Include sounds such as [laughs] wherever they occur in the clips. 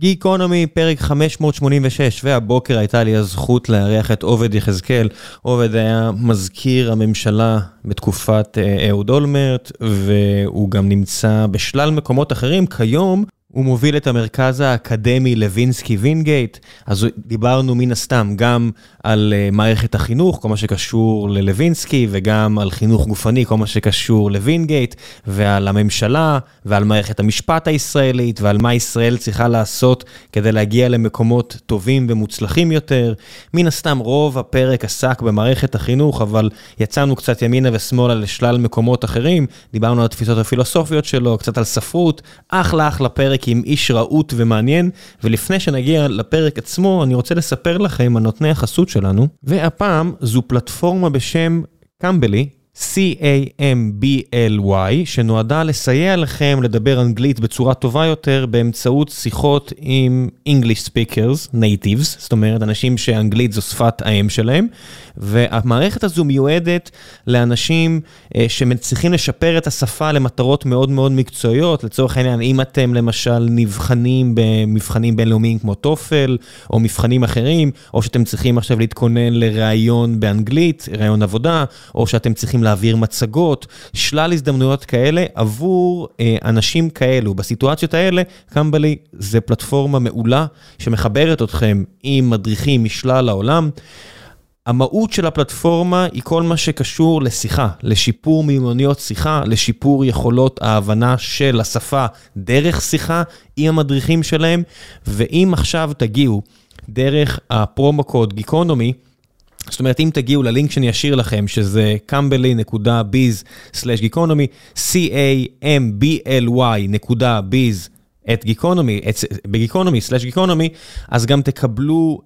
גיקונומי, פרק 586, והבוקר הייתה לי הזכות לארח את עובד יחזקאל. עובד היה מזכיר הממשלה בתקופת אהוד אולמרט, והוא גם נמצא בשלל מקומות אחרים. כיום הוא מוביל את המרכז האקדמי לוינסקי וינגייט, אז דיברנו מן הסתם גם על מערכת החינוך, כל מה שקשור ללוינסקי, וגם על חינוך גופני, כל מה שקשור לווינגייט, ועל הממשלה, ועל מערכת המשפט הישראלית, ועל מה ישראל צריכה לעשות כדי להגיע למקומות טובים ומוצלחים יותר. מן הסתם רוב הפרק עסק במערכת החינוך, אבל יצאנו קצת ימינה ושמאלה לשלל מקומות אחרים, דיברנו על התפיסות הפילוסופיות שלו, קצת על ספרות, אחלה אחלה פרק. עם איש רהוט ומעניין, ולפני שנגיע לפרק עצמו, אני רוצה לספר לכם על נותני החסות שלנו, והפעם זו פלטפורמה בשם קמבלי, C-A-M-B-L-Y, שנועדה לסייע לכם לדבר אנגלית בצורה טובה יותר באמצעות שיחות עם English speakers, natives, זאת אומרת אנשים שאנגלית זו שפת האם שלהם, והמערכת הזו מיועדת לאנשים שמצליחים לשפר את השפה למטרות מאוד מאוד מקצועיות, לצורך העניין אם אתם למשל נבחנים במבחנים בינלאומיים כמו טופל, או מבחנים אחרים, או שאתם צריכים עכשיו להתכונן לראיון באנגלית, ראיון עבודה, או שאתם צריכים להעביר מצגות, שלל הזדמנויות כאלה עבור אה, אנשים כאלו. בסיטואציות האלה, קמבלי זה פלטפורמה מעולה שמחברת אתכם עם מדריכים משלל העולם. המהות של הפלטפורמה היא כל מה שקשור לשיחה, לשיפור מיומנויות שיחה, לשיפור יכולות ההבנה של השפה דרך שיחה עם המדריכים שלהם, ואם עכשיו תגיעו דרך הפרומו קוד גיקונומי, זאת אומרת, אם תגיעו ללינק שאני אשאיר לכם, שזה cambly.biz/geekonomy, c-a-m-b-l-y.biz את גיקונומי, בגיקונומי/גיקונומי, אז גם תקבלו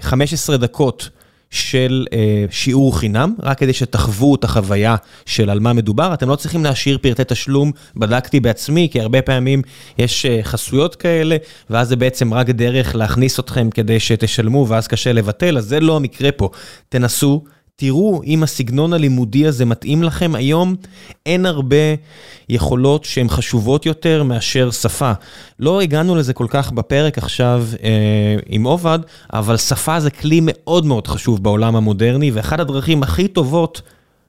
15 דקות של שיעור חינם, רק כדי שתחוו את החוויה של על מה מדובר. אתם לא צריכים להשאיר פרטי תשלום, בדקתי בעצמי, כי הרבה פעמים יש חסויות כאלה, ואז זה בעצם רק דרך להכניס אתכם כדי שתשלמו, ואז קשה לבטל, אז זה לא המקרה פה. תנסו. תראו אם הסגנון הלימודי הזה מתאים לכם. היום אין הרבה יכולות שהן חשובות יותר מאשר שפה. לא הגענו לזה כל כך בפרק עכשיו אה, עם עובד, אבל שפה זה כלי מאוד מאוד חשוב בעולם המודרני, ואחת הדרכים הכי טובות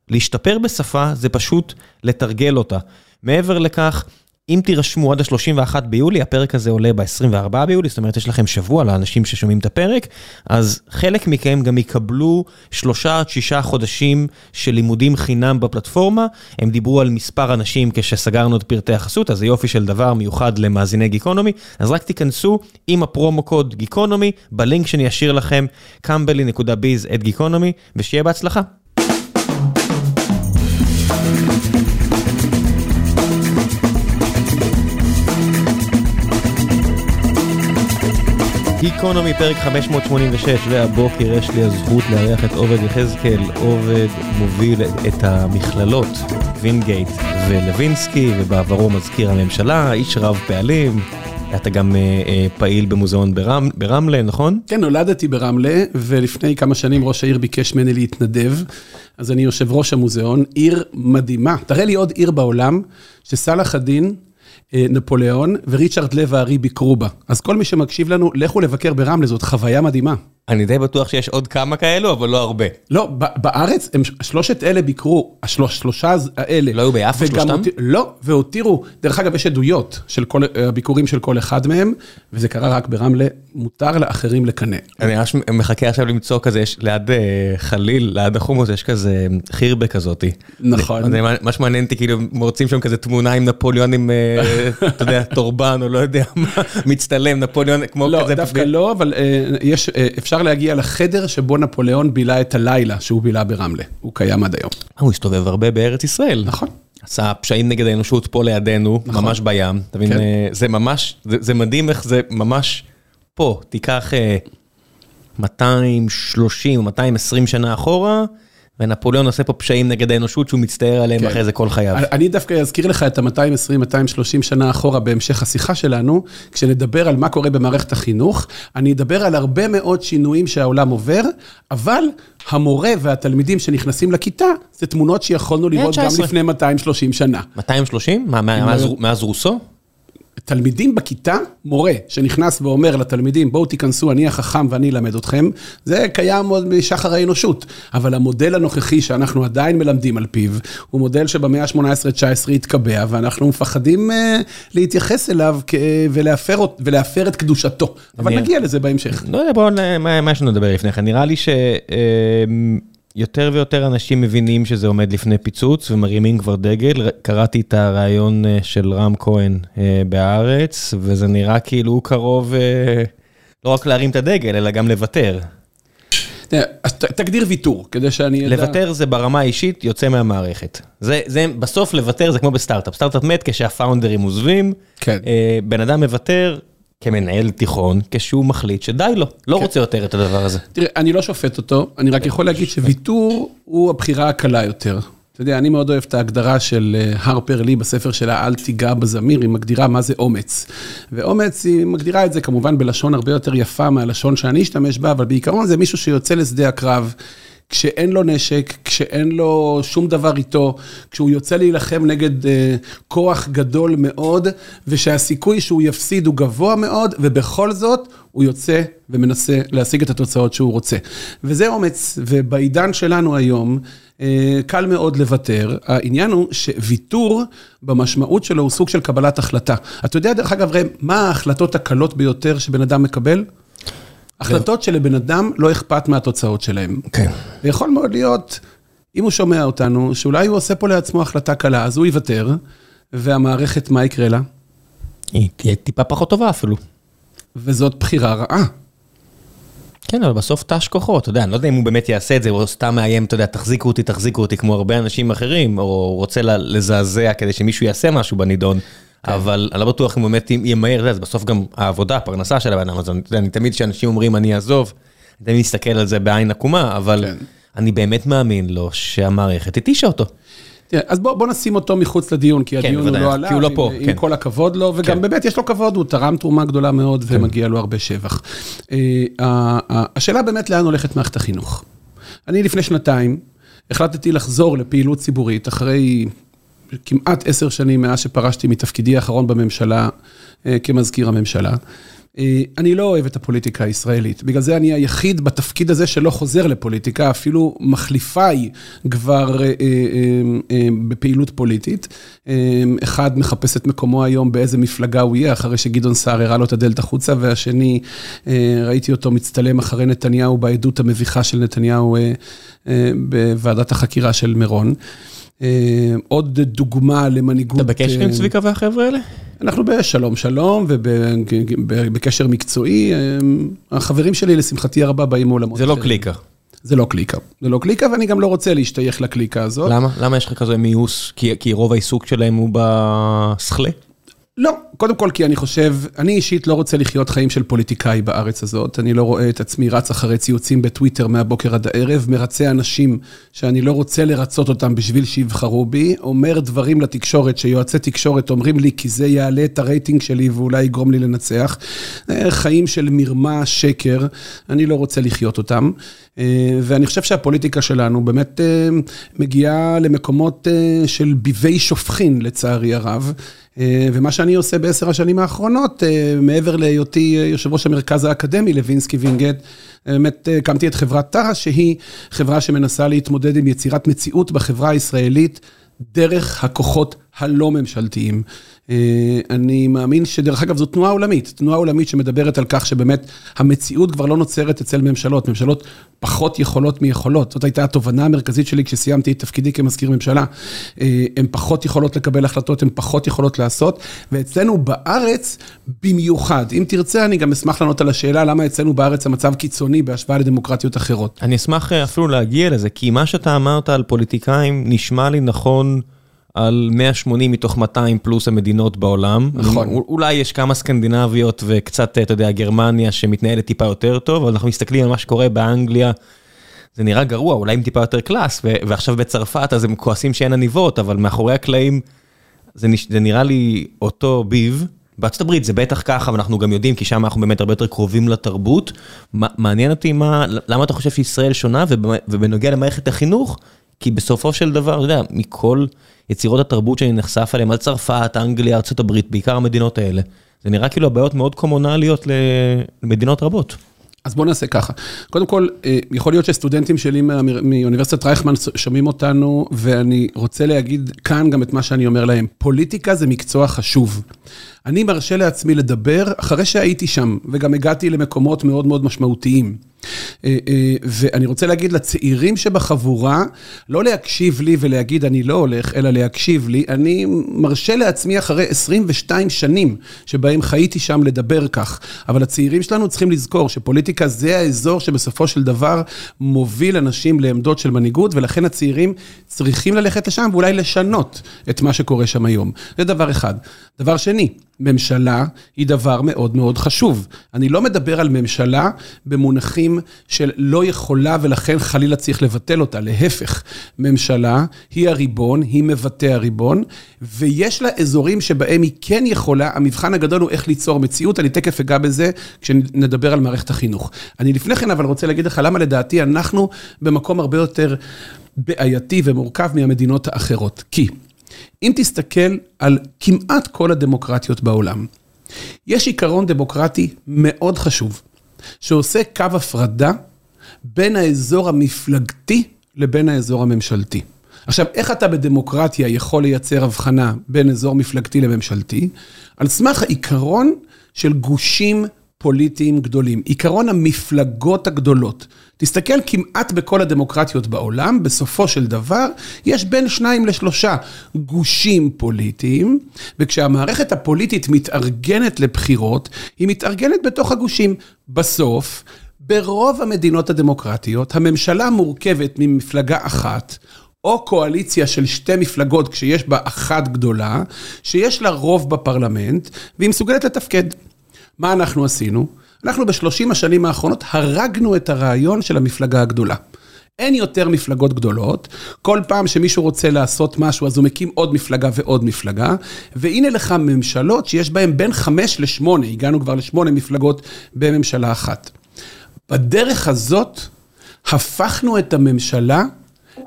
להשתפר בשפה זה פשוט לתרגל אותה. מעבר לכך, אם תירשמו עד ה-31 ביולי, הפרק הזה עולה ב-24 ביולי, זאת אומרת, יש לכם שבוע לאנשים ששומעים את הפרק, אז חלק מכם גם יקבלו שלושה עד שישה חודשים של לימודים חינם בפלטפורמה. הם דיברו על מספר אנשים כשסגרנו את פרטי החסות, אז זה יופי של דבר מיוחד למאזיני גיקונומי. אז רק תיכנסו עם הפרומו קוד גיקונומי, בלינק שאני אשאיר לכם, cambly.biz@גיקונומי, ושיהיה בהצלחה. גיקונומי פרק 586 והבוקר יש לי הזכות לארח את עובד יחזקאל, עובד מוביל את המכללות וינגייט ולווינסקי ובעברו מזכיר הממשלה, איש רב פעלים, אתה גם פעיל במוזיאון ברמלה, נכון? כן, נולדתי ברמלה ולפני כמה שנים ראש העיר ביקש ממני להתנדב, אז אני יושב ראש המוזיאון, עיר מדהימה, תראה לי עוד עיר בעולם שסלאח א-דין נפוליאון וריצ'רד לב הארי ביקרו בה. אז כל מי שמקשיב לנו, לכו לבקר ברמלה, זאת חוויה מדהימה. אני די בטוח שיש עוד כמה כאלו, אבל לא הרבה. לא, בארץ, הם שלושת אלה ביקרו, השלושה האלה. לא היו ביפו שלושתם? לא, והותירו, דרך אגב, יש עדויות של כל הביקורים של כל אחד מהם, וזה קרה רק ברמלה, מותר לאחרים לקנא. אני ממש מחכה עכשיו למצוא כזה, יש ליד חליל, ליד החומוס, יש כזה חירבה כזאתי. נכון. מה שמעניין אותי, כאילו, מוצאים שם כזה תמונה עם נפוליאון, עם, אתה יודע, טורבן, או לא יודע מה, מצטלם, נפוליאון, כמו כזה. לא, דווקא לא, אבל יש, אפשר להגיע לחדר שבו נפוליאון בילה את הלילה שהוא בילה ברמלה. הוא קיים עד היום. הוא הסתובב הרבה בארץ ישראל. נכון. עשה פשעים נגד האנושות פה לידינו, נכון. ממש בים. אתה מבין, כן. זה ממש, זה, זה מדהים איך זה ממש פה. תיקח 230 או 220 שנה אחורה, ונפוליאון עושה פה פשעים נגד האנושות שהוא מצטער עליהם כן. אחרי זה כל חייו. אני דווקא אזכיר לך את ה-220-230 שנה אחורה בהמשך השיחה שלנו, כשנדבר על מה קורה במערכת החינוך, אני אדבר על הרבה מאוד שינויים שהעולם עובר, אבל המורה והתלמידים שנכנסים לכיתה, זה תמונות שיכולנו לראות גם לפני 230 שנה. 230? מה, מאז, מאז רוסו? תלמידים בכיתה, מורה שנכנס ואומר לתלמידים, בואו תיכנסו, אני החכם ואני אלמד אתכם, זה קיים עוד משחר האנושות. אבל המודל הנוכחי שאנחנו עדיין מלמדים על פיו, הוא מודל שבמאה ה-18-19 התקבע, ואנחנו מפחדים uh, להתייחס אליו ולהפר, ולהפר את קדושתו. אבל. נגיע לזה בהמשך. לא יודע, בואו, מה יש לנו לדבר לפני כן? נראה לי ש... Uh, יותר ויותר אנשים מבינים שזה עומד לפני פיצוץ ומרימים כבר דגל. קראתי את הריאיון אה, של רם כהן אה, בהארץ, וזה נראה כאילו הוא קרוב אה, לא רק להרים את הדגל, אלא גם לוותר. אז תגדיר ויתור, כדי שאני אדע... לוותר זה ברמה האישית, יוצא מהמערכת. זה, זה, בסוף לוותר זה כמו בסטארט-אפ. סטארט-אפ מת כשהפאונדרים עוזבים, כן. בן אדם מוותר, כמנהל תיכון, כשהוא מחליט שדי לו, לא כן. רוצה יותר את הדבר הזה. תראה, אני לא שופט אותו, אני רק יכול להגיד שוויתור הוא הבחירה הקלה יותר. אתה יודע, אני מאוד אוהב את ההגדרה של אה, הרפר לי בספר שלה, אל תיגע בזמיר, היא מגדירה מה זה אומץ. ואומץ, היא מגדירה את זה כמובן בלשון הרבה יותר יפה מהלשון שאני אשתמש בה, אבל בעיקרון זה מישהו שיוצא לשדה הקרב. כשאין לו נשק, כשאין לו שום דבר איתו, כשהוא יוצא להילחם נגד uh, כוח גדול מאוד, ושהסיכוי שהוא יפסיד הוא גבוה מאוד, ובכל זאת הוא יוצא ומנסה להשיג את התוצאות שהוא רוצה. וזה אומץ, ובעידן שלנו היום, uh, קל מאוד לוותר. העניין הוא שוויתור במשמעות שלו הוא סוג של קבלת החלטה. אתה יודע, דרך אגב, ראם, מה ההחלטות הקלות ביותר שבן אדם מקבל? החלטות שלבן אדם לא אכפת מהתוצאות שלהם. כן. ויכול מאוד להיות, אם הוא שומע אותנו, שאולי הוא עושה פה לעצמו החלטה קלה, אז הוא יוותר, והמערכת, מה יקרה לה? היא תהיה טיפה פחות טובה אפילו. וזאת בחירה רעה. כן, אבל בסוף תש כוחו, אתה יודע, אני לא יודע אם הוא באמת יעשה את זה, או סתם מאיים, אתה יודע, תחזיקו אותי, תחזיקו אותי, כמו הרבה אנשים אחרים, או רוצה לזעזע כדי שמישהו יעשה משהו בנידון. כן. אבל אני לא בטוח אם באמת ימהר, זה בסוף גם העבודה, הפרנסה של הבן אדם הזה. אני תמיד כשאנשים אומרים אני אעזוב, אני תמיד מסתכל על זה בעין עקומה, אבל כן. אני באמת מאמין לו שהמערכת התישה אותו. תראה, אז בוא, בוא נשים אותו מחוץ לדיון, כי כן, הדיון הוא לא עליו, הוא לא פה, עם, כן. עם כל הכבוד לו, וגם כן. באמת יש לו כבוד, הוא תרם תרומה גדולה מאוד כן. ומגיע לו הרבה שבח. Uh, השאלה באמת לאן הולכת מערכת החינוך. אני לפני שנתיים החלטתי לחזור לפעילות ציבורית אחרי כמעט עשר שנים מאז שפרשתי מתפקידי האחרון בממשלה אה, כמזכיר הממשלה. אה, אני לא אוהב את הפוליטיקה הישראלית, בגלל זה אני היחיד בתפקיד הזה שלא חוזר לפוליטיקה, אפילו מחליפיי כבר אה, בפעילות פוליטית. אחד מחפש את מקומו היום באיזה מפלגה הוא יהיה, אחרי שגדעון סער הראה לו את הדלת החוצה, והשני, ראיתי אותו מצטלם אחרי נתניהו בעדות המביכה של נתניהו בוועדת החקירה של מירון. אה, עוד דוגמה למנהיגות... אתה בקשר עם אה, צביקה והחבר'ה האלה? אנחנו בשלום שלום ובקשר מקצועי. אה, החברים שלי, לשמחתי הרבה, באים מעולמות. זה לא קליקה. זה לא קליקה. זה לא קליקה, ואני גם לא רוצה להשתייך לקליקה הזאת. למה? למה יש לך כזה מיוס? כי, כי רוב העיסוק שלהם הוא בסכלה? לא, קודם כל כי אני חושב, אני אישית לא רוצה לחיות חיים של פוליטיקאי בארץ הזאת. אני לא רואה את עצמי רץ אחרי ציוצים בטוויטר מהבוקר עד הערב, מרצה אנשים שאני לא רוצה לרצות אותם בשביל שיבחרו בי, אומר דברים לתקשורת שיועצי תקשורת אומרים לי כי זה יעלה את הרייטינג שלי ואולי יגרום לי לנצח. אה, חיים של מרמה, שקר, אני לא רוצה לחיות אותם. אה, ואני חושב שהפוליטיקה שלנו באמת אה, מגיעה למקומות של ביבי שופכין, לצערי הרב. אה, ומה שאני עושה בעשר השנים האחרונות, אה, מעבר להיותי יושב ראש המרכז האקדמי לוינסקי וינגייט, באמת הקמתי את חברת תא, שהיא חברה שמנסה להתמודד עם יצירת מציאות בחברה הישראלית דרך הכוחות הלא ממשלתיים. אה, אני מאמין שדרך אגב זו תנועה עולמית, תנועה עולמית שמדברת על כך שבאמת המציאות כבר לא נוצרת אצל ממשלות, ממשלות פחות יכולות מיכולות. זאת הייתה התובנה המרכזית שלי כשסיימתי את תפקידי כמזכיר ממשלה. אה, הן פחות יכולות לקבל החלטות, הן פחות יכולות לעשות, ואצלנו בארץ במיוחד. אם תרצה, אני גם אשמח לענות על השאלה למה אצלנו בארץ המצב קיצוני בהשוואה לדמוקרטיות אחרות. אני אשמח אה, אפילו להגיע לזה, כי מה שאתה אמרת על פוליטיקאים נשמע לי נכון. על 180 מתוך 200 פלוס המדינות בעולם. נכון. אולי יש כמה סקנדינביות וקצת, אתה יודע, גרמניה שמתנהלת טיפה יותר טוב, אבל אנחנו מסתכלים על מה שקורה באנגליה. זה נראה גרוע, אולי עם טיפה יותר קלאס, ועכשיו בצרפת אז הם כועסים שאין עניבות, אבל מאחורי הקלעים זה, נש... זה נראה לי אותו ביב. בארצות הברית זה בטח ככה, ואנחנו גם יודעים, כי שם אנחנו באמת הרבה יותר קרובים לתרבות. מעניין אותי מה, למה אתה חושב שישראל שונה, ובנוגע למערכת החינוך, כי בסופו של דבר, אתה יודע, מכל יצירות התרבות שאני נחשף אליהן, על צרפת, אנגליה, ארה"ב, בעיקר המדינות האלה. זה נראה כאילו הבעיות מאוד קומונליות למדינות רבות. אז בואו נעשה ככה. קודם כל, אה, יכול להיות שסטודנטים שלי מאוניברסיטת רייכמן שומעים אותנו, ואני רוצה להגיד כאן גם את מה שאני אומר להם. פוליטיקה זה מקצוע חשוב. אני מרשה לעצמי לדבר אחרי שהייתי שם, וגם הגעתי למקומות מאוד מאוד משמעותיים. אה, אה, ואני רוצה להגיד לצעירים שבחבורה, לא להקשיב לי ולהגיד אני לא הולך, אלא להקשיב לי. אני מרשה לעצמי אחרי 22 שנים שבהם חייתי שם לדבר כך. אבל הצעירים שלנו צריכים לזכור שפוליטיקה זה האזור שבסופו של דבר מוביל אנשים לעמדות של מנהיגות, ולכן הצעירים צריכים ללכת לשם ואולי לשנות את מה שקורה שם היום. זה דבר אחד. דבר שני, ממשלה היא דבר מאוד מאוד חשוב. אני לא מדבר על ממשלה במונחים של לא יכולה ולכן חלילה צריך לבטל אותה, להפך. ממשלה היא הריבון, היא מבטא הריבון, ויש לה אזורים שבהם היא כן יכולה, המבחן הגדול הוא איך ליצור מציאות, אני תכף אגע בזה כשנדבר על מערכת החינוך. אני לפני כן אבל רוצה להגיד לך למה לדעתי אנחנו במקום הרבה יותר בעייתי ומורכב מהמדינות האחרות. כי אם תסתכל על כמעט כל הדמוקרטיות בעולם, יש עיקרון דמוקרטי מאוד חשוב, שעושה קו הפרדה בין האזור המפלגתי לבין האזור הממשלתי. עכשיו, איך אתה בדמוקרטיה יכול לייצר הבחנה בין אזור מפלגתי לממשלתי? על סמך העיקרון של גושים פוליטיים גדולים. עיקרון המפלגות הגדולות. תסתכל כמעט בכל הדמוקרטיות בעולם, בסופו של דבר, יש בין שניים לשלושה גושים פוליטיים, וכשהמערכת הפוליטית מתארגנת לבחירות, היא מתארגנת בתוך הגושים. בסוף, ברוב המדינות הדמוקרטיות, הממשלה מורכבת ממפלגה אחת, או קואליציה של שתי מפלגות כשיש בה אחת גדולה, שיש לה רוב בפרלמנט, והיא מסוגלת לתפקד. מה אנחנו עשינו? אנחנו בשלושים השנים האחרונות הרגנו את הרעיון של המפלגה הגדולה. אין יותר מפלגות גדולות, כל פעם שמישהו רוצה לעשות משהו אז הוא מקים עוד מפלגה ועוד מפלגה, והנה לך ממשלות שיש בהן בין חמש לשמונה, הגענו כבר לשמונה מפלגות בממשלה אחת. בדרך הזאת הפכנו את הממשלה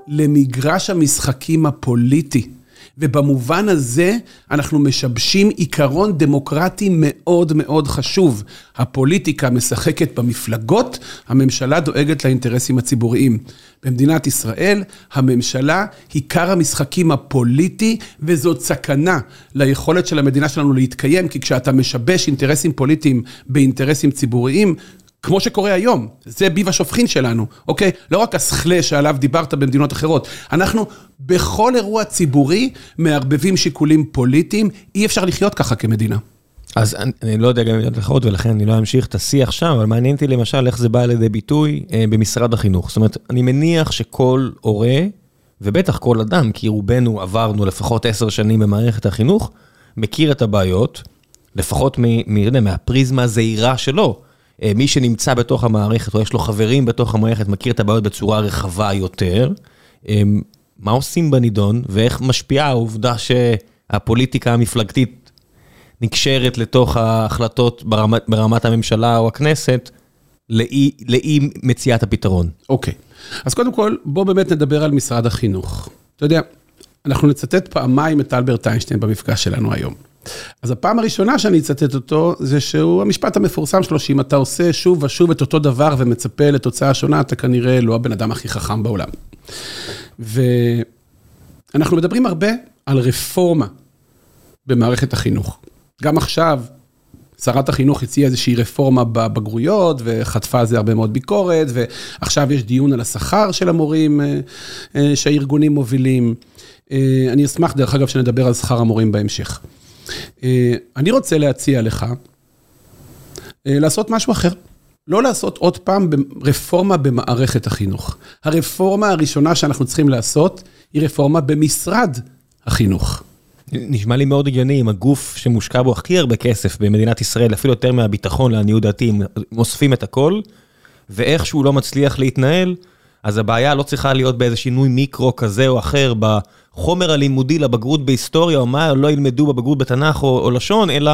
למגרש המשחקים הפוליטי. ובמובן הזה אנחנו משבשים עיקרון דמוקרטי מאוד מאוד חשוב. הפוליטיקה משחקת במפלגות, הממשלה דואגת לאינטרסים הציבוריים. במדינת ישראל, הממשלה היא עיקר המשחקים הפוליטי, וזאת סכנה ליכולת של המדינה שלנו להתקיים, כי כשאתה משבש אינטרסים פוליטיים באינטרסים ציבוריים, כמו שקורה היום, זה ביב השופכין שלנו, אוקיי? לא רק הסכלה שעליו דיברת במדינות אחרות, אנחנו בכל אירוע ציבורי מערבבים שיקולים פוליטיים, אי אפשר לחיות ככה כמדינה. אז אני, אני לא יודע גם במדינות אחרות ולכן אני לא אמשיך את השיח שם, אבל מעניין אותי למשל איך זה בא לידי ביטוי אה, במשרד החינוך. זאת אומרת, אני מניח שכל הורה, ובטח כל אדם, כי רובנו עברנו לפחות עשר שנים במערכת החינוך, מכיר את הבעיות, לפחות מ, מ, מהפריזמה הזהירה שלו. אה, מי שנמצא בתוך המערכת, או יש לו חברים בתוך המערכת, מכיר את הבעיות בצורה רחבה יותר. אה, מה עושים בנידון, ואיך משפיעה העובדה שהפוליטיקה המפלגתית נקשרת לתוך ההחלטות ברמת, ברמת הממשלה או הכנסת, לאי, לאי מציאת הפתרון. אוקיי, okay. אז קודם כל, בואו באמת נדבר על משרד החינוך. אתה יודע, אנחנו נצטט פעמיים את אלברט איינשטיין במפגש שלנו היום. אז הפעם הראשונה שאני אצטט אותו, זה שהוא המשפט המפורסם שלו, שאם אתה עושה שוב ושוב את אותו דבר ומצפה לתוצאה שונה, אתה כנראה לא הבן אדם הכי חכם בעולם. ואנחנו מדברים הרבה על רפורמה במערכת החינוך. גם עכשיו, שרת החינוך הציעה איזושהי רפורמה בבגרויות, וחטפה על זה הרבה מאוד ביקורת, ועכשיו יש דיון על השכר של המורים אה, אה, שהארגונים מובילים. אה, אני אשמח, דרך אגב, שנדבר על שכר המורים בהמשך. אה, אני רוצה להציע לך אה, לעשות משהו אחר. לא לעשות עוד פעם רפורמה במערכת החינוך. הרפורמה הראשונה שאנחנו צריכים לעשות היא רפורמה במשרד החינוך. נשמע לי מאוד הגיוני אם הגוף שמושקע בו הכי הרבה כסף במדינת ישראל, אפילו יותר מהביטחון, לעניות דעתי, אם אוספים את הכל, ואיכשהו לא מצליח להתנהל, אז הבעיה לא צריכה להיות באיזה שינוי מיקרו כזה או אחר בחומר הלימודי לבגרות בהיסטוריה, או מה לא ילמדו בבגרות בתנ"ך או, או לשון, אלא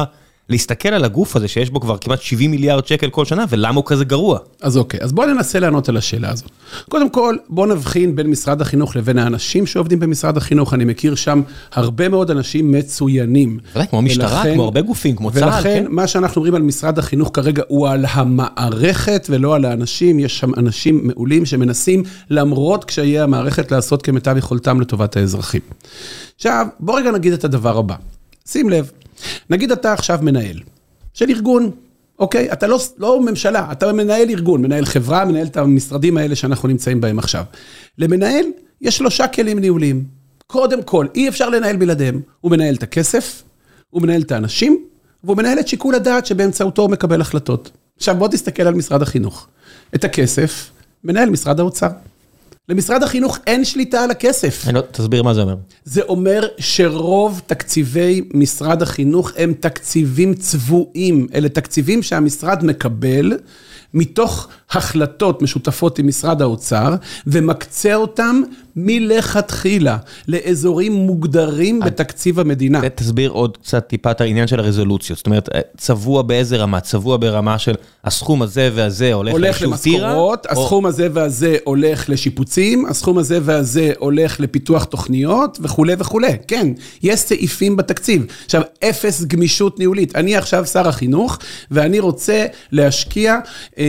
להסתכל על הגוף הזה שיש בו כבר כמעט 70 מיליארד שקל כל שנה, ולמה הוא כזה גרוע. אז אוקיי, אז בואו ננסה לענות על השאלה הזאת. קודם כל, בואו נבחין בין משרד החינוך לבין האנשים שעובדים במשרד החינוך. אני מכיר שם הרבה מאוד אנשים מצוינים. בוודאי, כמו משטרה, ולכן- כמו הרבה גופים, כמו צה"ל, ולכן, כן? מה שאנחנו אומרים על משרד החינוך כרגע הוא על המערכת ולא על האנשים. יש שם אנשים מעולים שמנסים, למרות קשיי המערכת, לעשות כמיטב יכולתם לטובת האזרחים. עכשיו, בוא רגע נגיד את הדבר הבא. שים לב, נגיד אתה עכשיו מנהל של ארגון, אוקיי? אתה לא, לא ממשלה, אתה מנהל ארגון, מנהל חברה, מנהל את המשרדים האלה שאנחנו נמצאים בהם עכשיו. למנהל יש שלושה כלים ניהוליים. קודם כל, אי אפשר לנהל בלעדיהם. הוא מנהל את הכסף, הוא מנהל את האנשים, והוא מנהל את שיקול הדעת שבאמצעותו הוא מקבל החלטות. עכשיו בוא תסתכל על משרד החינוך. את הכסף מנהל משרד האוצר. למשרד החינוך אין שליטה על הכסף. אני לא, תסביר מה זה אומר. זה אומר שרוב תקציבי משרד החינוך הם תקציבים צבועים. אלה תקציבים שהמשרד מקבל מתוך החלטות משותפות עם משרד האוצר, ומקצה אותם מלכתחילה לאזורים מוגדרים בתקציב המדינה. תסביר עוד קצת טיפה את העניין של הרזולוציות. זאת אומרת, אה, צבוע באיזה רמה? צבוע ברמה של הסכום הזה והזה הולך הולך? למשכורות, או- הסכום הזה והזה הולך לשיפוצים, הסכום הזה והזה הולך לפיתוח תוכניות וכולי וכולי. כן, יש סעיפים בתקציב. עכשיו, אפס גמישות ניהולית. אני עכשיו שר החינוך, ואני רוצה להשקיע אה,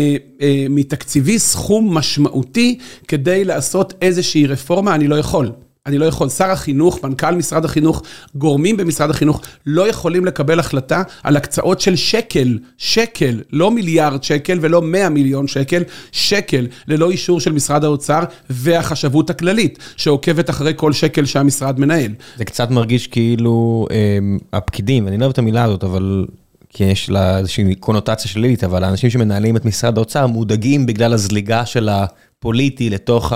מתקציבי סכום משמעותי כדי לעשות איזושהי רפורמה, אני לא יכול. אני לא יכול, שר החינוך, מנכ"ל משרד החינוך, גורמים במשרד החינוך לא יכולים לקבל החלטה על הקצאות של שקל, שקל, לא מיליארד שקל ולא 100 מיליון שקל, שקל, ללא אישור של משרד האוצר והחשבות הכללית, שעוקבת אחרי כל שקל שהמשרד מנהל. זה קצת מרגיש כאילו אה, הפקידים, אני לא אוהב את המילה הזאת, אבל... כי יש לה איזושהי קונוטציה שלילית, אבל האנשים שמנהלים את משרד האוצר מודאגים בגלל הזליגה של הפוליטי לתוך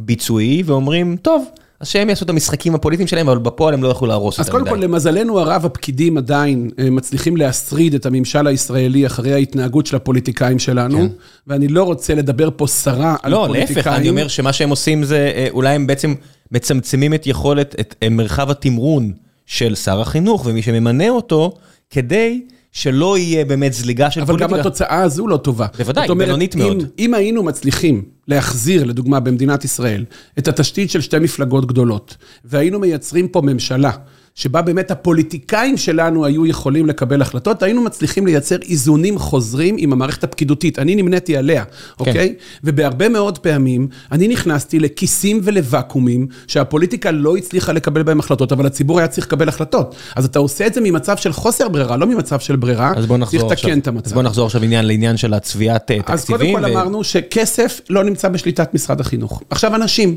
הביצועי, ואומרים, טוב, אז שהם יעשו את המשחקים הפוליטיים שלהם, אבל בפועל הם לא יוכלו להרוס אז יותר קודם כל. למזלנו הרב, הפקידים עדיין אה, מצליחים להשריד את הממשל הישראלי אחרי ההתנהגות של הפוליטיקאים שלנו, כן. ואני לא רוצה לדבר פה סרה על לא, פוליטיקאים. להפך, אני אומר שמה שהם עושים זה, אה, אולי הם בעצם מצמצמים את יכולת, את מרחב התמרון של שר החינוך ומי שממנה אותו, כדי שלא יהיה באמת זליגה של אבל פוליטיקה. גם התוצאה הזו לא טובה. בוודאי, בינונית אם- מאוד. אם היינו מצליחים להחזיר, לדוגמה, במדינת ישראל, את התשתית של שתי מפלגות גדולות, והיינו מייצרים פה ממשלה, שבה באמת הפוליטיקאים שלנו היו יכולים לקבל החלטות, היינו מצליחים לייצר איזונים חוזרים עם המערכת הפקידותית. אני נמניתי עליה, אוקיי? ובהרבה מאוד פעמים, אני נכנסתי לכיסים ולוואקומים, שהפוליטיקה לא הצליחה לקבל בהם החלטות, אבל הציבור היה צריך לקבל החלטות. אז אתה עושה את זה ממצב של חוסר ברירה, לא ממצב של ברירה. אז בוא נחזור עכשיו, את. אז בוא נחזור עכשיו עניין לעניין של הצביעת אה, אז תקציבים. קודם כל ו- אמרנו שכסף לא נמצא בשליטת משרד החינוך. עכשיו אנשים,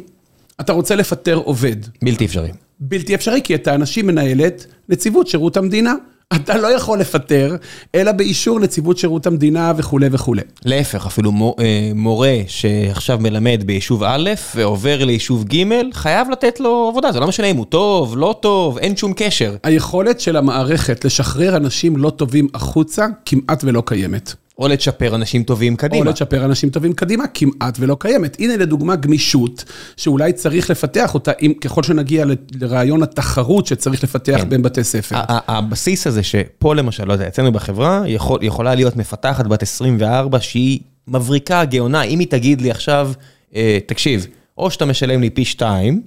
אתה רוצה לפטר עובד. בלתי אפשרי. בלתי אפשרי, כי את האנשים מנהלת נציבות שירות המדינה. אתה לא יכול לפטר, אלא באישור נציבות שירות המדינה וכולי וכולי. להפך, אפילו אה, מורה שעכשיו מלמד ביישוב א' ועובר ליישוב ג', חייב לתת לו עבודה, זה לא משנה אם הוא טוב, לא טוב, אין שום קשר. היכולת של המערכת לשחרר אנשים לא טובים החוצה כמעט ולא קיימת. או לצ'פר אנשים טובים או קדימה. לצ'פר אנשים טובים קדימה, כמעט ולא קיימת. הנה לדוגמה גמישות, שאולי צריך לפתח אותה, אם, ככל שנגיע ל- לרעיון התחרות שצריך לפתח כן. בין בתי ספר. הבסיס הזה שפה למשל, לא יודע, אצלנו בחברה, יכול, יכולה להיות מפתחת בת 24 שהיא מבריקה, גאונה, אם היא תגיד לי עכשיו, אה, תקשיב, או שאתה משלם לי פי שתיים,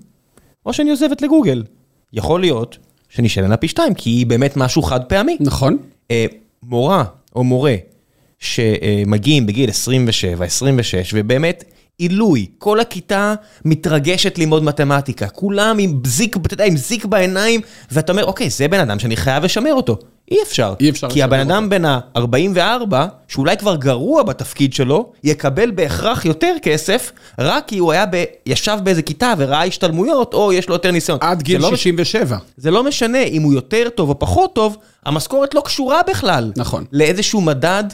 או שאני עוזבת לגוגל. יכול להיות שאני אשלם לה פי שתיים, כי היא באמת משהו חד פעמי. נכון? אה, מורה או מורה שמגיעים בגיל 27, 26, ובאמת עילוי, כל הכיתה מתרגשת ללמוד מתמטיקה, כולם עם זיק, אתה יודע, עם זיק בעיניים, ואתה אומר, אוקיי, זה בן אדם שאני חייב לשמר אותו. אי אפשר. אי אפשר כי הבן. אדם בן ה-44, שאולי כבר גרוע בתפקיד שלו, יקבל בהכרח יותר כסף, רק כי הוא היה ב... ישב באיזה כיתה וראה השתלמויות, או יש לו יותר ניסיון. עד זה גיל לא 67. זה לא משנה אם הוא יותר טוב או פחות טוב, המשכורת לא קשורה בכלל. נכון. לאיזשהו מדד,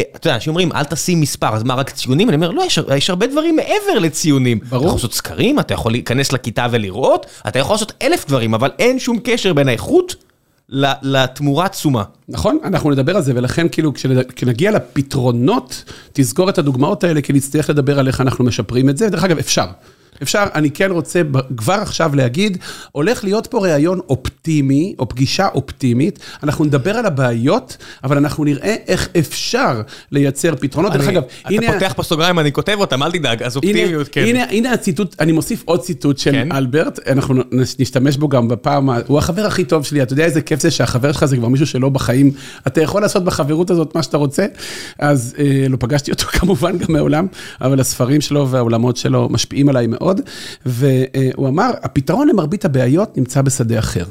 אתה יודע, אנשים אומרים, אל תשים מספר, אז מה, רק ציונים? אני אומר, לא, יש, יש הרבה דברים מעבר לציונים. ברור. אתה יכול לעשות סקרים, אתה יכול להיכנס לכיתה ולראות, אתה יכול לעשות אלף דברים, אבל אין שום קשר בין האיכות לתמורה עצומה. נכון? אנחנו נדבר על זה, ולכן כאילו כשנגיע לפתרונות, תזכור את הדוגמאות האלה, כי נצטרך לדבר על איך אנחנו משפרים את זה. דרך אגב, אפשר. אפשר, אני כן רוצה כבר עכשיו להגיד, הולך להיות פה ראיון אופטימי, או פגישה אופטימית, אנחנו נדבר על הבעיות, אבל אנחנו נראה איך אפשר לייצר פתרונות. דרך אגב, אתה פותח פה סוגריים, אני כותב אותם, אל תדאג, אז אופטימיות, כן. הנה, הנה הציטוט, אני מוסיף עוד ציטוט של כן. אלברט, אנחנו נשתמש בו גם בפעם, הוא החבר הכי טוב שלי, אתה יודע איזה כיף זה שהחבר שלך זה כבר מישהו שלא בחיים, אתה יכול לעשות בחברות הזאת מה שאתה רוצה, אז אה, לא פגשתי אותו [laughs] כמובן גם מעולם, אבל הספרים שלו והעולמות שלו משפיעים עליי מאוד, והוא אמר, הפתרון למרבית הבעיות נמצא בשדה אחר.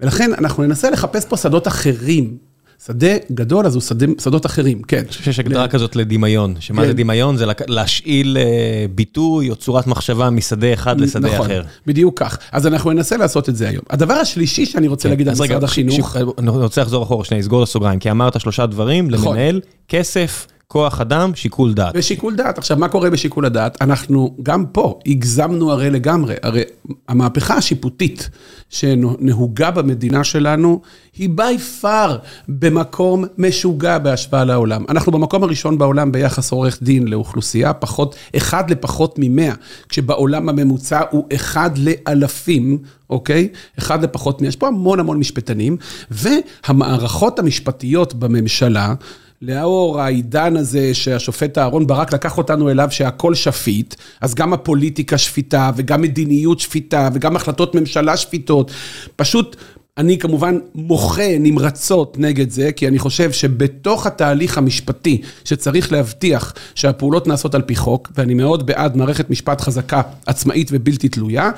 ולכן אנחנו ננסה לחפש פה שדות אחרים. שדה גדול, אז הוא שדה, שדות אחרים, כן. אני חושב שיש הגדרה כזאת לדמיון, שמה כן. זה דמיון? זה להשאיל אה, ביטוי או צורת מחשבה משדה אחד לשדה נכון, אחר. בדיוק כך. אז אנחנו ננסה לעשות את זה היום. הדבר השלישי שאני רוצה להגיד על אז רגע, משרד החינוך, ש- אני רוצה לחזור אחורה שנייה, לסגור את הסוגריים, כי אמרת שלושה דברים, נכון. למנהל, כסף, כוח אדם, שיקול דעת. ושיקול דעת. עכשיו, מה קורה בשיקול הדעת? אנחנו גם פה הגזמנו הרי לגמרי. הרי המהפכה השיפוטית שנהוגה במדינה שלנו, היא by far במקום משוגע בהשוואה לעולם. אנחנו במקום הראשון בעולם ביחס עורך דין לאוכלוסייה, פחות, אחד לפחות ממאה, כשבעולם הממוצע הוא אחד לאלפים, אוקיי? אחד לפחות מאה. יש פה המון המון משפטנים, והמערכות המשפטיות בממשלה, לאור העידן הזה שהשופט אהרן ברק לקח אותנו אליו שהכל שפיט, אז גם הפוליטיקה שפיטה וגם מדיניות שפיטה וגם החלטות ממשלה שפיטות. פשוט אני כמובן מוחה נמרצות נגד זה, כי אני חושב שבתוך התהליך המשפטי שצריך להבטיח שהפעולות נעשות על פי חוק, ואני מאוד בעד מערכת משפט חזקה, עצמאית ובלתי תלויה,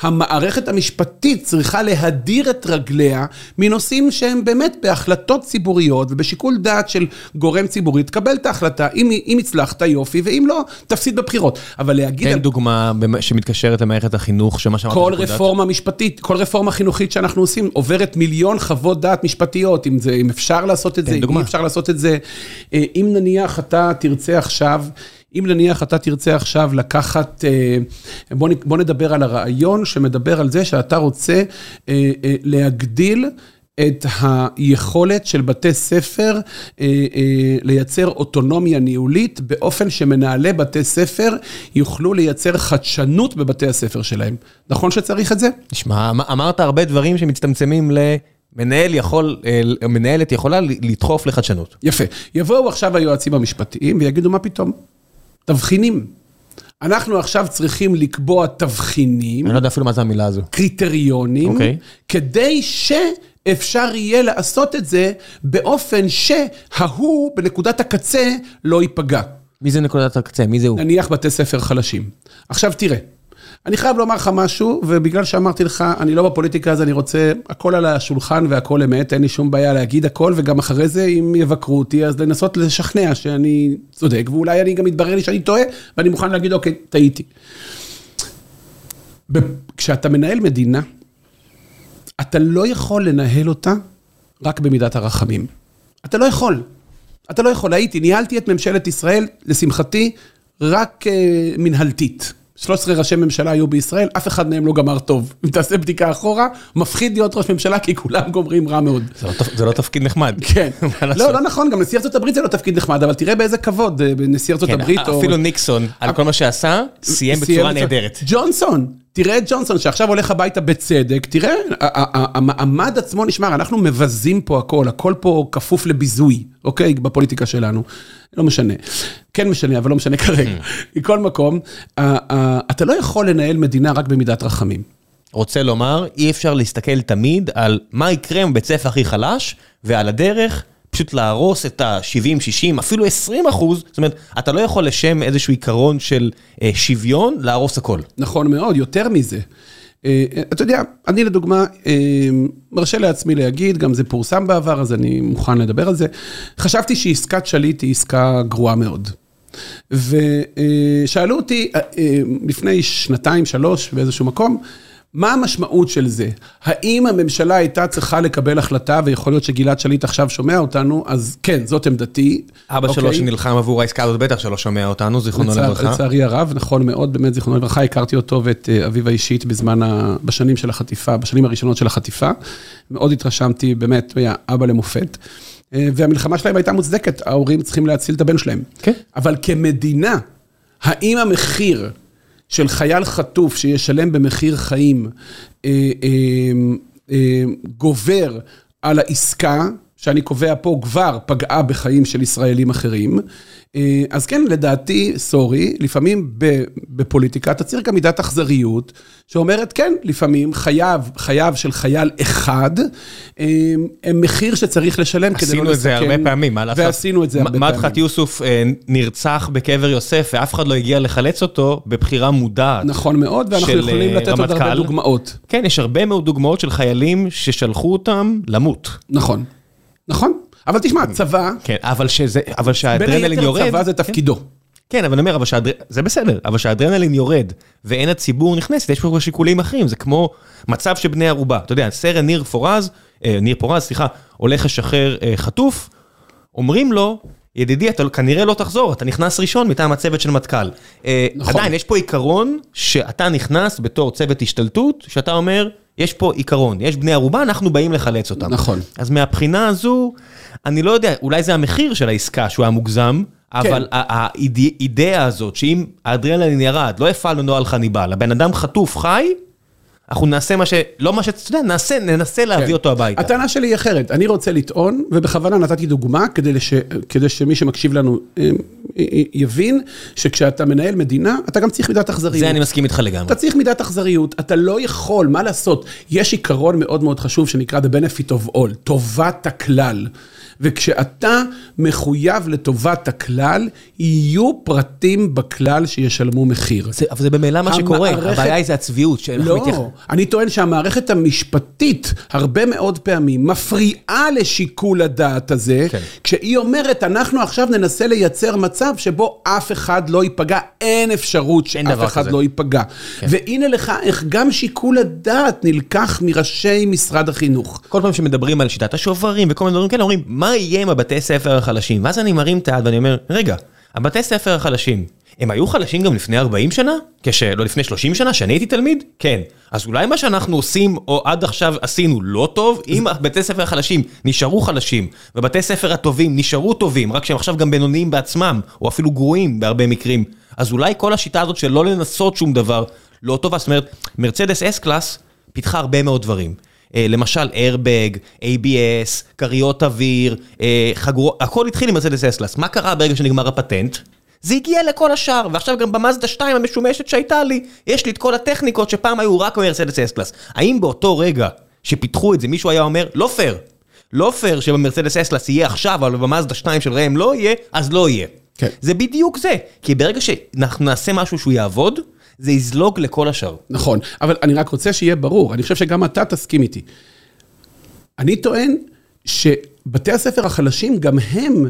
המערכת המשפטית צריכה להדיר את רגליה מנושאים שהם באמת בהחלטות ציבוריות ובשיקול דעת של גורם ציבורי, תקבל את ההחלטה, אם, אם הצלחת יופי, ואם לא, תפסיד בבחירות. אבל להגיד... תן על- דוגמה שמתקשרת למערכת החינוך, שמה שאמרת... כל. רפורמה משפטית, כל רפורמה חינוכית שאנחנו עושים, עוברת מיליון חוות דעת משפטיות, אם, זה, אם אפשר לעשות את תן זה, אם. אי אפשר לעשות את זה. אה, אם נניח אתה תרצה עכשיו, אם נניח אתה תרצה עכשיו לקחת, אה, בוא, נ- בוא נדבר על הרעיון שמדבר על זה שאתה רוצה אה, להגדיל את היכולת של בתי ספר אה, אה, לייצר אוטונומיה ניהולית באופן שמנהלי בתי ספר יוכלו לייצר חדשנות בבתי הספר שלהם. נכון שצריך את זה? תשמע, אמ- אמרת הרבה דברים שמצטמצמים למנהל יכול, אה, מנהלת יכולה ל- לדחוף לחדשנות. יפה. יבואו עכשיו היועצים המשפטיים ויגידו, מה פתאום? תבחינים. אנחנו עכשיו צריכים לקבוע תבחינים, אני לא יודע אפילו מה זה המילה הזו. קריטריונים, אוקיי. כדי שאפשר יהיה לעשות את זה באופן שההוא בנקודת הקצה לא ייפגע. מי זה נקודת הקצה? מי זה הוא? נניח בתי ספר חלשים. עכשיו תראה, אני חייב לומר לך משהו, ובגלל שאמרתי לך, אני לא בפוליטיקה, אז אני רוצה, הכל על השולחן והכל אמת, אין לי שום בעיה להגיד הכל, וגם אחרי זה, אם יבקרו אותי, אז לנסות לשכנע שאני צודק, ואולי אני גם יתברר לי שאני טועה, ואני מוכן להגיד, אוקיי, טעיתי. כשאתה מנהל מדינה, אתה לא יכול לנהל אותה רק במידת הרחמים. אתה לא יכול. אתה לא יכול. הייתי, ניהלתי את ממשלת ישראל, לשמחתי, רק אה, מנהלתית. 13 ראשי ממשלה היו בישראל, אף אחד מהם לא גמר טוב. אם תעשה בדיקה אחורה, מפחיד להיות ראש ממשלה, כי כולם גומרים רע מאוד. זה לא לא תפקיד נחמד. כן. [laughs] לא, לא נכון, גם נשיא ארצות הברית זה לא תפקיד נחמד, אבל תראה באיזה כבוד אה, נשיא ארצות כן, הברית. אפילו ניקסון, על כל מה שעשה, סיים בצורה נהדרת. ג'ונסון, תראה את ג'ונסון שעכשיו הולך הביתה בצדק, תראה, המעמד עצמו נשמר, אנחנו מבזים פה הכל, הכל פה כפוף לביזוי, אוקיי? בפוליטיקה שלנו. לא משנה. כן משנה, אבל לא משנה כרגע. מכל מקום, אתה לא יכול לנהל מדינה רק במידת רחמים. רוצה לומר, אי אפשר להסתכל תמיד על מה יקרה עם בית ספר הכי חלש, ועל הדרך פשוט להרוס את ה-70, 60, אפילו 20 אחוז. זאת אומרת, אתה לא יכול לשם איזשהו עיקרון של אה, שוויון, להרוס הכל. נכון מאוד, יותר מזה. אה, אתה יודע, אני לדוגמה, אה, מרשה לעצמי להגיד, גם זה פורסם בעבר, אז אני מוכן לדבר על זה. חשבתי שעסקת שליט היא עסקה גרועה מאוד. ושאלו אותי אה, אה, לפני שנתיים, שלוש, באיזשהו מקום, מה המשמעות של זה? האם הממשלה הייתה צריכה לקבל החלטה, ויכול להיות שגלעד שליט עכשיו שומע אותנו, אז כן, זאת עמדתי. אבא שלו אוקיי? שנלחם עבור העסקה הזאת בטח שלא שומע אותנו, זיכרונו לצער- לברכה. לצערי הרב, נכון מאוד, באמת זיכרונו לברכה, הכרתי אותו ואת אה, אביו האישית בזמן, ה... בשנים של החטיפה, בשנים הראשונות של החטיפה. מאוד התרשמתי, באמת, היה אבא למופת. אה, והמלחמה שלהם הייתה מוצדקת, ההורים צריכים להציל את הבן שלהם. כן. אבל כמדינה, האם המחיר של חייל חטוף שישלם במחיר חיים אה, אה, אה, גובר על העסקה, שאני קובע פה כבר פגעה בחיים של ישראלים אחרים. אה, אז כן, לדעתי, סורי, לפעמים בפוליטיקה אתה צריך גם מידת אכזריות, שאומרת, כן, לפעמים חייו, חייו של חייל אחד, אה, הם מחיר שצריך לשלם כדי לא לסכן. עשינו את זה הרבה פעמים, מה לעשות? ועשינו את זה הרבה פעמים. מדחת יוסוף אה, נרצח בקבר יוסף, ואף אחד לא הגיע לחלץ אותו בבחירה מודעת. נכון מאוד, ואנחנו יכולים לתת עוד הרבה דוגמאות. כן, יש הרבה מאוד דוגמאות של חיילים ששלחו אותם למות. נכון, נכון. אבל תשמע, צבא... כן, אבל שזה, אבל שהאדרנלין יורד... בין היתר צבא זה תפקידו. כן, אבל אני אומר, אבל שהאדרנלין, זה בסדר, אבל שהאדרנלין יורד ואין הציבור נכנסת, יש פה שיקולים אחרים, זה כמו מצב של בני ערובה. אתה יודע, סרן ניר פורז, אה, ניר פורז, סליחה, הולך לשחרר אה, חטוף, אומרים לו, ידידי, אתה כנראה לא תחזור, אתה נכנס ראשון מטעם הצוות של מטכ"ל. אה, נכון. עדיין, יש פה עיקרון שאתה נכנס בתור צוות השתלטות, שאתה אומר, יש פה עיקרון, יש בני ערובה, אנחנו באים לחלץ אותם. נכון. אז מהבחינה הזו, אני לא יודע, אולי זה המחיר של העסקה שהוא היה מוגזם, אבל כן. האידאה הזאת, שאם האדרנלין ירד, לא הפעלנו נוהל חניבל, הבן אדם חטוף חי, אנחנו נעשה מה ש... לא מה שאתה יודע, נעשה, ננסה להביא כן. אותו הביתה. הטענה שלי היא אחרת, אני רוצה לטעון, ובכוונה נתתי דוגמה כדי, לש... כדי שמי שמקשיב לנו אה, אה, יבין, שכשאתה מנהל מדינה, אתה גם צריך מידת אכזריות. זה אני מסכים איתך לגמרי. אתה צריך מידת אכזריות, אתה לא יכול, מה לעשות? יש עיקרון מאוד מאוד חשוב שנקרא The benefit of all, טובת הכלל. וכשאתה מחויב לטובת הכלל, יהיו פרטים בכלל שישלמו מחיר. זה, אבל זה במילא מה שקורה, המערכת... הבעיה היא זה הצביעות. לא, מתייח... אני טוען שהמערכת המשפטית, הרבה מאוד פעמים, מפריעה לשיקול הדעת הזה, כן. כשהיא אומרת, אנחנו עכשיו ננסה לייצר מצב שבו אף אחד לא ייפגע, אין אפשרות שאף אחד כזה. לא ייפגע. כן. והנה לך איך גם שיקול הדעת נלקח מראשי משרד החינוך. כל פעם שמדברים על שיטת השוברים וכל מיני דברים כאלה, אומרים, מה מה יהיה עם הבתי ספר החלשים? ואז אני מרים את היד ואני אומר, רגע, הבתי ספר החלשים, הם היו חלשים גם לפני 40 שנה? כש... לא לפני 30 שנה, שאני הייתי תלמיד? כן. אז אולי מה שאנחנו עושים, או עד עכשיו עשינו לא טוב, אם בתי ספר החלשים נשארו חלשים, ובתי ספר הטובים נשארו טובים, רק שהם עכשיו גם בינוניים בעצמם, או אפילו גרועים בהרבה מקרים, אז אולי כל השיטה הזאת של לא לנסות שום דבר, לא טובה. זאת אומרת, מרצדס S-Class פיתחה הרבה מאוד דברים. אה, למשל איירבג, ABS, כריות אוויר, אה, חגורות, הכל התחיל עם מרצדס S-Class. מה קרה ברגע שנגמר הפטנט? זה הגיע לכל השאר, ועכשיו גם במאזדה 2 המשומשת שהייתה לי, יש לי את כל הטכניקות שפעם היו רק במרצדס אסלס. האם באותו רגע שפיתחו את זה מישהו היה אומר, לא פייר, לא פייר שבמרצדס אסלס יהיה עכשיו, אבל במאזדה 2 של ראם לא יהיה, אז לא יהיה. כן. זה בדיוק זה, כי ברגע שאנחנו נעשה משהו שהוא יעבוד, זה יזלוג לכל השאר. נכון, אבל אני רק רוצה שיהיה ברור, אני חושב שגם אתה תסכים איתי. אני טוען שבתי הספר החלשים, גם הם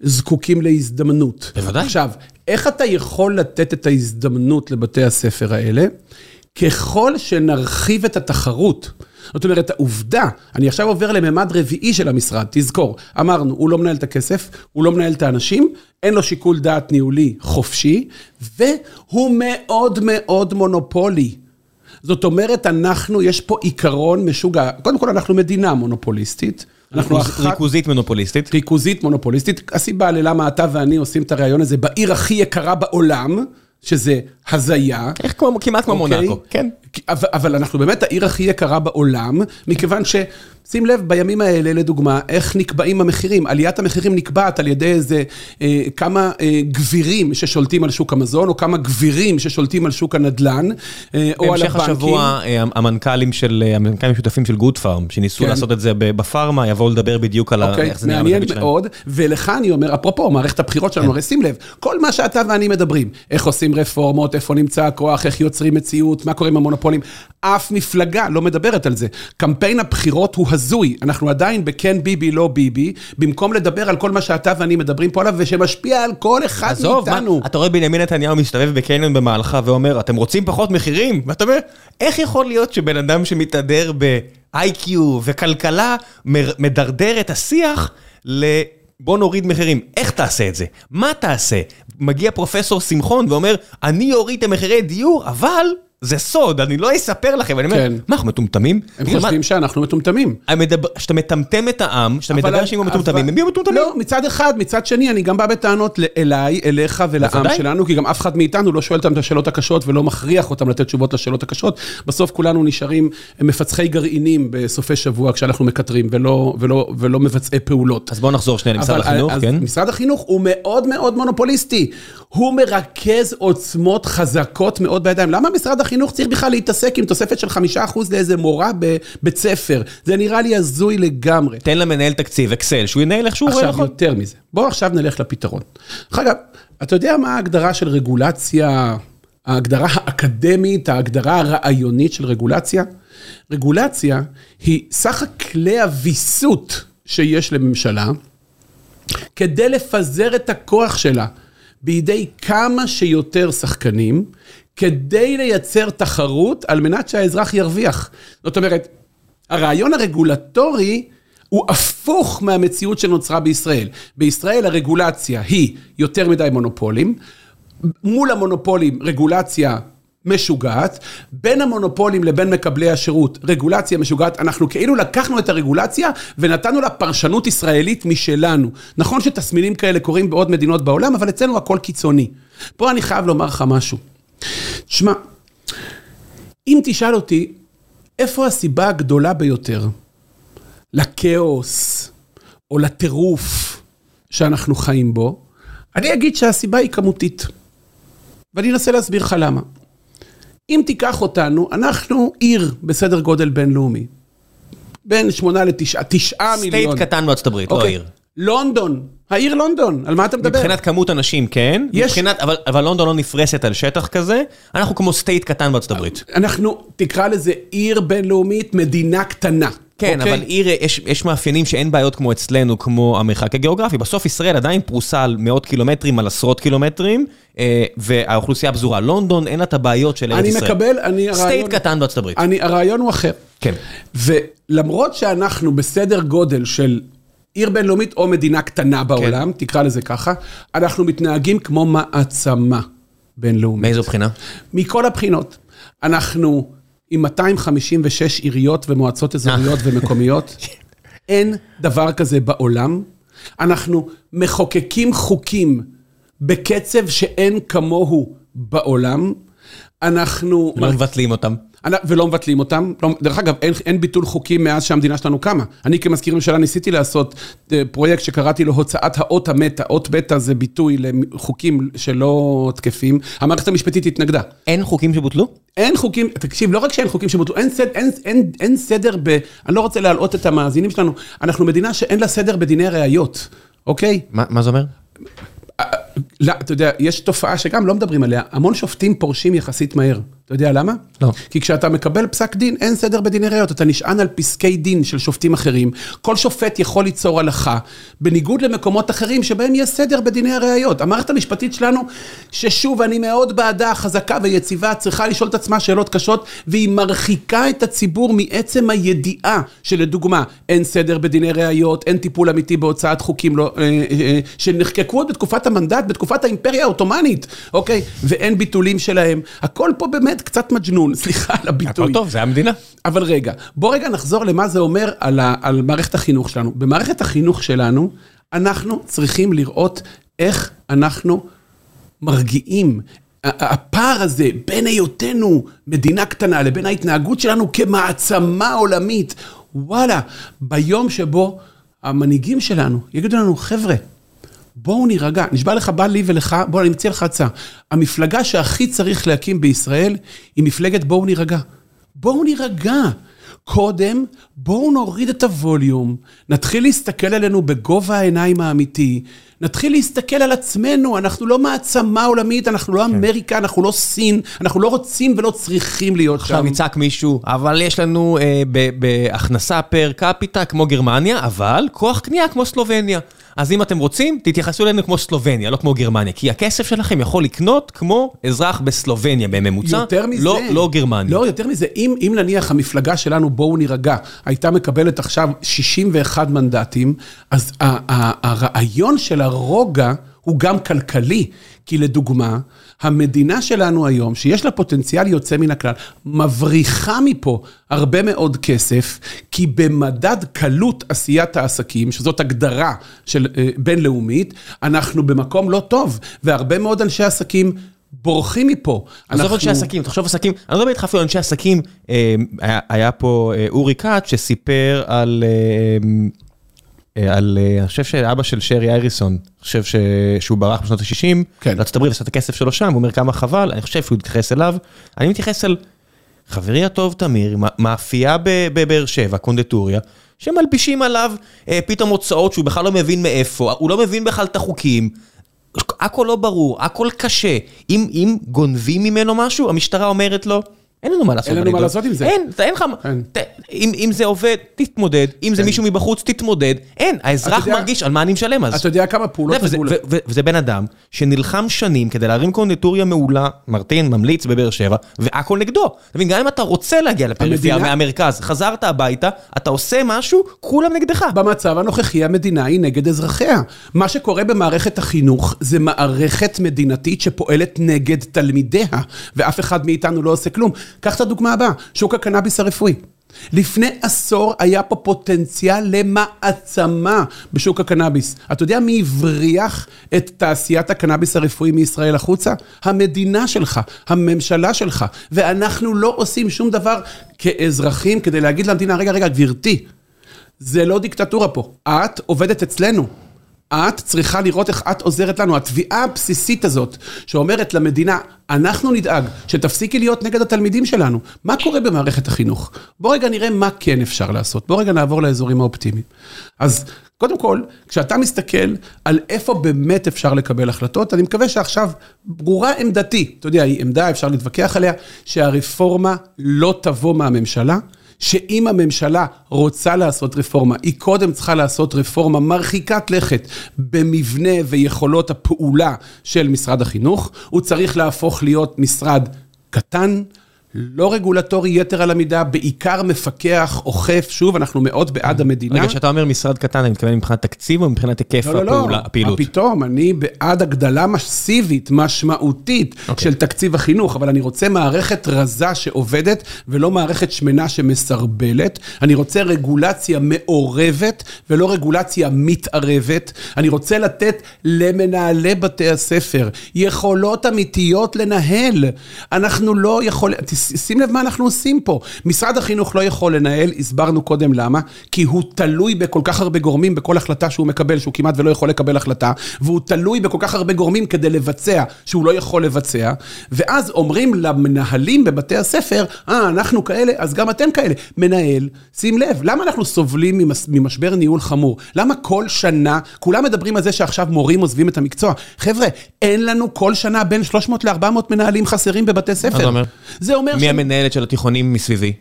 זקוקים להזדמנות. בוודאי. עכשיו, איך אתה יכול לתת את ההזדמנות לבתי הספר האלה? ככל שנרחיב את התחרות. זאת אומרת, העובדה, אני עכשיו עובר לממד רביעי של המשרד, תזכור, אמרנו, הוא לא מנהל את הכסף, הוא לא מנהל את האנשים, אין לו שיקול דעת ניהולי חופשי, והוא מאוד מאוד מונופולי. זאת אומרת, אנחנו, יש פה עיקרון משוגע. קודם כל, אנחנו מדינה מונופוליסטית. אנחנו אחת... ריכוזית מונופוליסטית. ריכוזית מונופוליסטית. הסיבה ללמה אתה ואני עושים את הריאיון הזה בעיר הכי יקרה בעולם, שזה הזיה. איך כמו, כמעט כמו אוקיי? מונאקו, כן. אבל, אבל אנחנו באמת העיר הכי יקרה בעולם, מכיוון ש... שים לב, בימים האלה, לדוגמה, איך נקבעים המחירים. עליית המחירים נקבעת על ידי איזה אה, כמה אה, גבירים ששולטים על שוק המזון, או כמה גבירים ששולטים על שוק הנדל"ן, אה, או על הבנקים. בהמשך השבוע, אה, המנכ"לים של, אה, המנכ"לים השותפים של גוד פארם, שניסו כן. לעשות את זה בפארמה, יבואו לדבר בדיוק על אוקיי, איך זה נראה מעניין מאוד, ולך אני אומר, אפרופו, מערכת הבחירות שלנו, כן. הרי שים לב, כל מה שאתה ואני מדברים, איך עושים רפורמות, איפה נמצא הכוח, איך יוצרים מציאות, מה קורה עם המונופולים, אף מפלגה לא מדברת על זה. קמפיין הבחירות הוא הזוי, אנחנו עדיין בכן ביבי, לא ביבי, במקום לדבר על כל מה שאתה ואני מדברים פה עליו, ושמשפיע על כל אחד עזוב, מאיתנו. עזוב, אתה רואה בנימין נתניהו מסתובב בקניון במהלכה ואומר, אתם רוצים פחות מחירים? ואתה אומר, איך יכול להיות שבן אדם שמתהדר ב-IQ וכלכלה מדרדר את השיח ל... בוא נוריד מחירים. איך תעשה את זה? מה תעשה? מגיע פרופסור שמחון ואומר, אני אוריד את המחירי דיור, אבל זה סוד, אני לא אספר לכם. אני אומר, כן. מה, אנחנו מטומטמים? הם תראה, מה- חושבים שאנחנו מטומטמים. כשאתה מטמטם את העם, כשאתה אבל- מדבר אנשים כמו מטומטמים, אבל- הם יהיו מטומטמים. לא, מצד אחד, מצד שני, אני גם בא בטענות אליי, אליך ולעם. שלנו, כי גם אף אחד מאיתנו לא שואל אותם את השאלות הקשות ולא מכריח אותם לתת תשובות לשאלות הקשות. בסוף כולנו נשארים מפצחי גרעינים בסופי שבוע כשאנחנו מקטרים ולא, ולא, ולא מבצעי פעולות. אז בואו נחזור שנייה למשרד אבל- החינוך, כן? משרד החינוך הוא מאוד מאוד מונופוליסטי. הוא מרכז עוצמות חזקות מאוד בידיים. למה משרד החינוך צריך בכלל להתעסק עם תוספת של חמישה אחוז לאיזה מורה בבית ספר? זה נראה לי הזוי לגמרי. תן למנהל תקציב, אקסל, שהוא ינהל איך שהוא רואה עכשיו, נכון. יותר מזה. בואו עכשיו נלך לפתרון. דרך אגב, אתה יודע מה ההגדרה של רגולציה, ההגדרה האקדמית, ההגדרה הרעיונית של רגולציה? רגולציה היא סך הכלי הוויסות שיש לממשלה, כדי לפזר את הכוח שלה בידי כמה שיותר שחקנים, כדי לייצר תחרות על מנת שהאזרח ירוויח. זאת אומרת, הרעיון הרגולטורי הוא הפוך מהמציאות שנוצרה בישראל. בישראל הרגולציה היא יותר מדי מונופולים, מול המונופולים רגולציה משוגעת, בין המונופולים לבין מקבלי השירות רגולציה משוגעת, אנחנו כאילו לקחנו את הרגולציה ונתנו לה פרשנות ישראלית משלנו. נכון שתסמינים כאלה קורים בעוד מדינות בעולם, אבל אצלנו הכל קיצוני. פה אני חייב לומר לך משהו. תשמע, אם תשאל אותי, איפה הסיבה הגדולה ביותר לכאוס או לטירוף שאנחנו חיים בו, אני אגיד שהסיבה היא כמותית. ואני אנסה להסביר לך למה. אם תיקח אותנו, אנחנו עיר בסדר גודל בינלאומי. בין שמונה לתשעה, תשעה state מיליון. קטן בארצות הברית, לא אוקיי. עיר. לונדון, העיר לונדון, על מה אתה מדבר? מבחינת כמות אנשים, כן. יש- מבחינת, אבל, אבל לונדון לא נפרסת על שטח כזה, אנחנו כמו state קטן בארצות הברית. אנחנו, תקרא לזה עיר בינלאומית, מדינה קטנה. כן, אוקיי? אבל עיר, יש, יש מאפיינים שאין בעיות כמו אצלנו, כמו המרחק הגיאוגרפי. בסוף ישראל עדיין פרוסה על מאות קילומטרים, על עשרות קילומטרים, אה, והאוכלוסייה פזורה. לונדון, אין לה את הבעיות של ארץ אני ישראל. מקבל, אני state הרעיון... קטן בארצות הברית. אני, הרעיון הוא אחר. כן. ולמרות שאנחנו בסדר גודל של עיר בינלאומית או מדינה קטנה בעולם, תקרא לזה ככה, אנחנו מתנהגים כמו מעצמה בינלאומית. מאיזו בחינה? מכל הבחינות. אנחנו עם 256 עיריות ומועצות אזוריות ומקומיות. [laughs] אין דבר כזה בעולם. אנחנו מחוקקים חוקים בקצב שאין כמוהו בעולם. אנחנו... לא מבטלים אותם. ולא מבטלים אותם. לא, דרך אגב, אין, אין ביטול חוקים מאז שהמדינה שלנו קמה. אני כמזכיר ממשלה ניסיתי לעשות אה, פרויקט שקראתי לו הוצאת האות המתה. אות מתה זה ביטוי לחוקים שלא תקפים. המערכת המשפטית התנגדה. אין חוקים שבוטלו? אין חוקים, תקשיב, לא רק שאין חוקים שבוטלו, אין, סד, אין, אין, אין סדר ב... אני לא רוצה להלאות את המאזינים שלנו, אנחנו מדינה שאין לה סדר בדיני ראיות, אוקיי? מה, מה זה אומר? לא, אתה יודע, יש תופעה שגם לא מדברים עליה, המון שופטים פורשים יחסית מהר. אתה יודע למה? לא. כי כשאתה מקבל פסק דין, אין סדר בדיני ראיות, אתה נשען על פסקי דין של שופטים אחרים. כל שופט יכול ליצור הלכה, בניגוד למקומות אחרים שבהם יש סדר בדיני הראיות. המערכת המשפטית שלנו, ששוב, אני מאוד בעדה, חזקה ויציבה, צריכה לשאול את עצמה שאלות קשות, והיא מרחיקה את הציבור מעצם הידיעה שלדוגמה, אין סדר בדיני ראיות, אין טיפול אמיתי בהוצאת חוקים לא, אה, אה, שנחקקו עוד בתקופת המנדט, בתקופת האימפריה העות'מאנית, אוקיי? ואין ביטולים שלהם. הכל פה באמת קצת מג'נון, [laughs] סליחה על הביטוי. הכל טוב, זה המדינה. אבל רגע, בוא רגע נחזור למה זה אומר על, ה, על מערכת החינוך שלנו. במערכת החינוך שלנו, אנחנו צריכים לראות איך אנחנו מרגיעים. הפער הזה בין היותנו מדינה קטנה לבין ההתנהגות שלנו כמעצמה עולמית, וואלה, ביום שבו המנהיגים שלנו יגידו לנו, חבר'ה, בואו נירגע, נשבע לך, בא לי ולך, בוא, אני מציע לך הצעה. המפלגה שהכי צריך להקים בישראל היא מפלגת בואו נירגע. בואו נירגע. קודם, בואו נוריד את הווליום, נתחיל להסתכל עלינו בגובה העיניים האמיתי, נתחיל להסתכל על עצמנו, אנחנו לא מעצמה עולמית, אנחנו לא אמריקה, אנחנו לא סין, אנחנו לא רוצים ולא צריכים להיות עכשיו שם. יצעק מישהו, אבל יש לנו אה, בהכנסה פר קפיטה כמו גרמניה, אבל כוח קנייה כמו סלובניה. אז אם אתם רוצים, תתייחסו אלינו כמו סלובניה, לא כמו גרמניה. כי הכסף שלכם יכול לקנות כמו אזרח בסלובניה בממוצע, יותר מזה. לא, לא גרמניה. לא, יותר מזה. אם, אם נניח המפלגה שלנו, בואו נירגע, הייתה מקבלת עכשיו 61 מנדטים, אז הרעיון של הרוגע הוא גם כלכלי. כי לדוגמה, המדינה שלנו היום, שיש לה פוטנציאל יוצא מן הכלל, מבריחה מפה הרבה מאוד כסף, כי במדד קלות עשיית העסקים, שזאת הגדרה של אה, בינלאומית, אנחנו במקום לא טוב, והרבה מאוד אנשי עסקים בורחים מפה. עזוב אנשי עסקים, תחשוב עסקים, אני לא מדבר איתך אפילו אנשי עסקים, אה, היה היה פה אה, אורי כץ שסיפר על, אה, על, אה, אני חושב שאבא של שרי אייריסון, אני חושב ש, שהוא ברח בשנות ה-60, כן. לארצות הברית עשה את הכסף שלו שם, הוא אומר כמה חבל, אני חושב שהוא מתייחס אליו, אני מתייחס אל חברי הטוב תמיר, מאפייה בבאר שבע, קונדטוריה, שמלבישים עליו אה, פתאום הוצאות שהוא בכלל לא מבין מאיפה, הוא לא מבין בכלל את החוקים. הכל לא ברור, הכל קשה. אם, אם גונבים ממנו משהו, המשטרה אומרת לו, אין לנו מה לעשות. אין לנו בנדון." מה לעשות עם זה. אין, אין לך... אם, זה עובד, תתמודד. אם זה מישהו מבחוץ, תתמודד. אין, האזרח מרגיש על מה אני משלם אז. אתה יודע כמה פעולות... וזה, בן אדם שנלחם שנים כדי להרים קונדיטוריה מעולה, מרטין ממליץ בבאר שבע, והכל נגדו. אתה מבין, גם אם אתה רוצה להגיע לפריפריה מהמרכז, חזרת הביתה, אתה עושה משהו, כולם נגדך. במצב הנוכחי המדינה היא נגד אזרחיה. מה שקורה במערכת החינוך זה מערכת מדינתית שפועלת נגד תלמידיה, ואף אחד מאיתנו לא עושה כלום. קח את הדוגמה הבאה, שוק הקנאביס הרפואי. לפני עשור היה פה פוטנציאל למעצמה בשוק הקנאביס. אתה יודע מי הבריח את תעשיית הקנאביס הרפואי מישראל החוצה? המדינה שלך, הממשלה שלך. ואנחנו לא עושים שום דבר כאזרחים כדי להגיד למדינה, רגע, רגע, גברתי, זה לא דיקטטורה פה. את עובדת אצלנו. את צריכה לראות איך את עוזרת לנו. התביעה הבסיסית הזאת, שאומרת למדינה, אנחנו נדאג שתפסיקי להיות נגד התלמידים שלנו. מה קורה במערכת החינוך? בוא רגע נראה מה כן אפשר לעשות. בוא רגע נעבור לאזורים האופטימיים. אז קודם כל, כשאתה מסתכל על איפה באמת אפשר לקבל החלטות, אני מקווה שעכשיו ברורה עמדתי, אתה יודע, היא עמדה, אפשר להתווכח עליה, שהרפורמה לא תבוא מהממשלה. שאם הממשלה רוצה לעשות רפורמה, היא קודם צריכה לעשות רפורמה מרחיקת לכת במבנה ויכולות הפעולה של משרד החינוך. הוא צריך להפוך להיות משרד קטן, לא רגולטורי יתר על המידה, בעיקר מפקח, אוכף, שוב, אנחנו מאוד בעד המדינה. רגע, כשאתה אומר משרד קטן, אני מתכוון מבחינת תקציב או מבחינת היקף לא, לא, לא, הפעולה- הפעילות? מה פתאום, אני בעד הגדלה מסיבית, משמעותית, אוקיי. של תקציב החינוך, אבל אני רוצה מערכת רזה שעובדת, ולא מערכת שמנה שמסרבלת. אני רוצה רגולציה מעורבת, ולא רגולציה מתערבת. אני רוצה לתת למנהלי בתי הספר יכולות אמיתיות לנהל. אנחנו לא יכולים, שים לב מה אנחנו עושים פה. משרד החינוך לא יכול לנהל, הסברנו קודם למה, כי הוא תלוי בכל כך הרבה גורמים בכל החלטה שהוא מקבל, שהוא כמעט ולא יכול לקבל החלטה, והוא תלוי בכל כך הרבה גורמים כדי לבצע, שהוא לא יכול לבצע, ואז אומרים למנהלים בבתי הספר, אה, אנחנו כאלה, אז גם אתם כאלה. מנהל, שים לב, למה אנחנו סובלים ממס, ממשבר ניהול חמור? למה כל שנה, כולם מדברים על זה שעכשיו מורים עוזבים את המקצוע. חבר'ה, אין לנו כל שנה בין 300 ל-400 מנהלים חסרים בבתי ספר. זה אומר? אומר מי המנהלת של התיכונים מסביבי?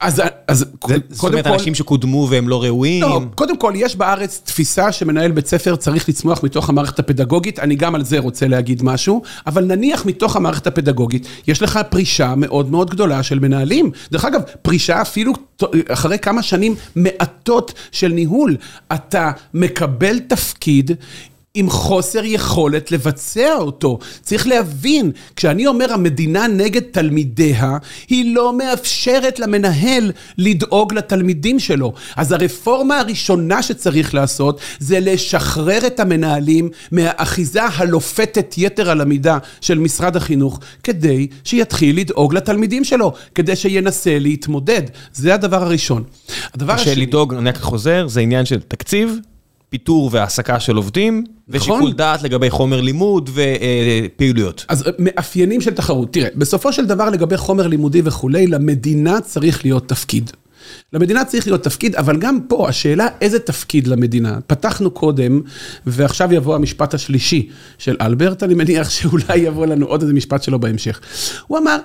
אז, אז זה- זאת אומרת, אנשים שקודמו והם לא ראויים? לא, קודם כל, יש בארץ תפיסה שמנהל בית ספר צריך לצמוח מתוך המערכת הפדגוגית, אני גם על זה רוצה להגיד משהו, אבל נניח מתוך המערכת הפדגוגית, יש לך פרישה מאוד מאוד גדולה של מנהלים. דרך אגב, פרישה אפילו אחרי כמה שנים מעטות של ניהול. אתה מקבל תפקיד. עם חוסר יכולת לבצע אותו. צריך להבין, כשאני אומר המדינה נגד תלמידיה, היא לא מאפשרת למנהל לדאוג לתלמידים שלו. אז הרפורמה הראשונה שצריך לעשות, זה לשחרר את המנהלים מהאחיזה הלופתת יתר על המידה של משרד החינוך, כדי שיתחיל לדאוג לתלמידים שלו, כדי שינסה להתמודד. זה הדבר הראשון. הדבר השני... שלדאוג, אני רק חוזר, זה עניין של תקציב, פיטור והעסקה של עובדים, נכון. ושיקול דעת לגבי חומר לימוד ופעילויות. אז מאפיינים של תחרות. תראה, בסופו של דבר לגבי חומר לימודי וכולי, למדינה צריך להיות תפקיד. למדינה צריך להיות תפקיד, אבל גם פה השאלה איזה תפקיד למדינה. פתחנו קודם, ועכשיו יבוא המשפט השלישי של אלברט, אני מניח שאולי יבוא לנו עוד איזה משפט שלו בהמשך. הוא אמר,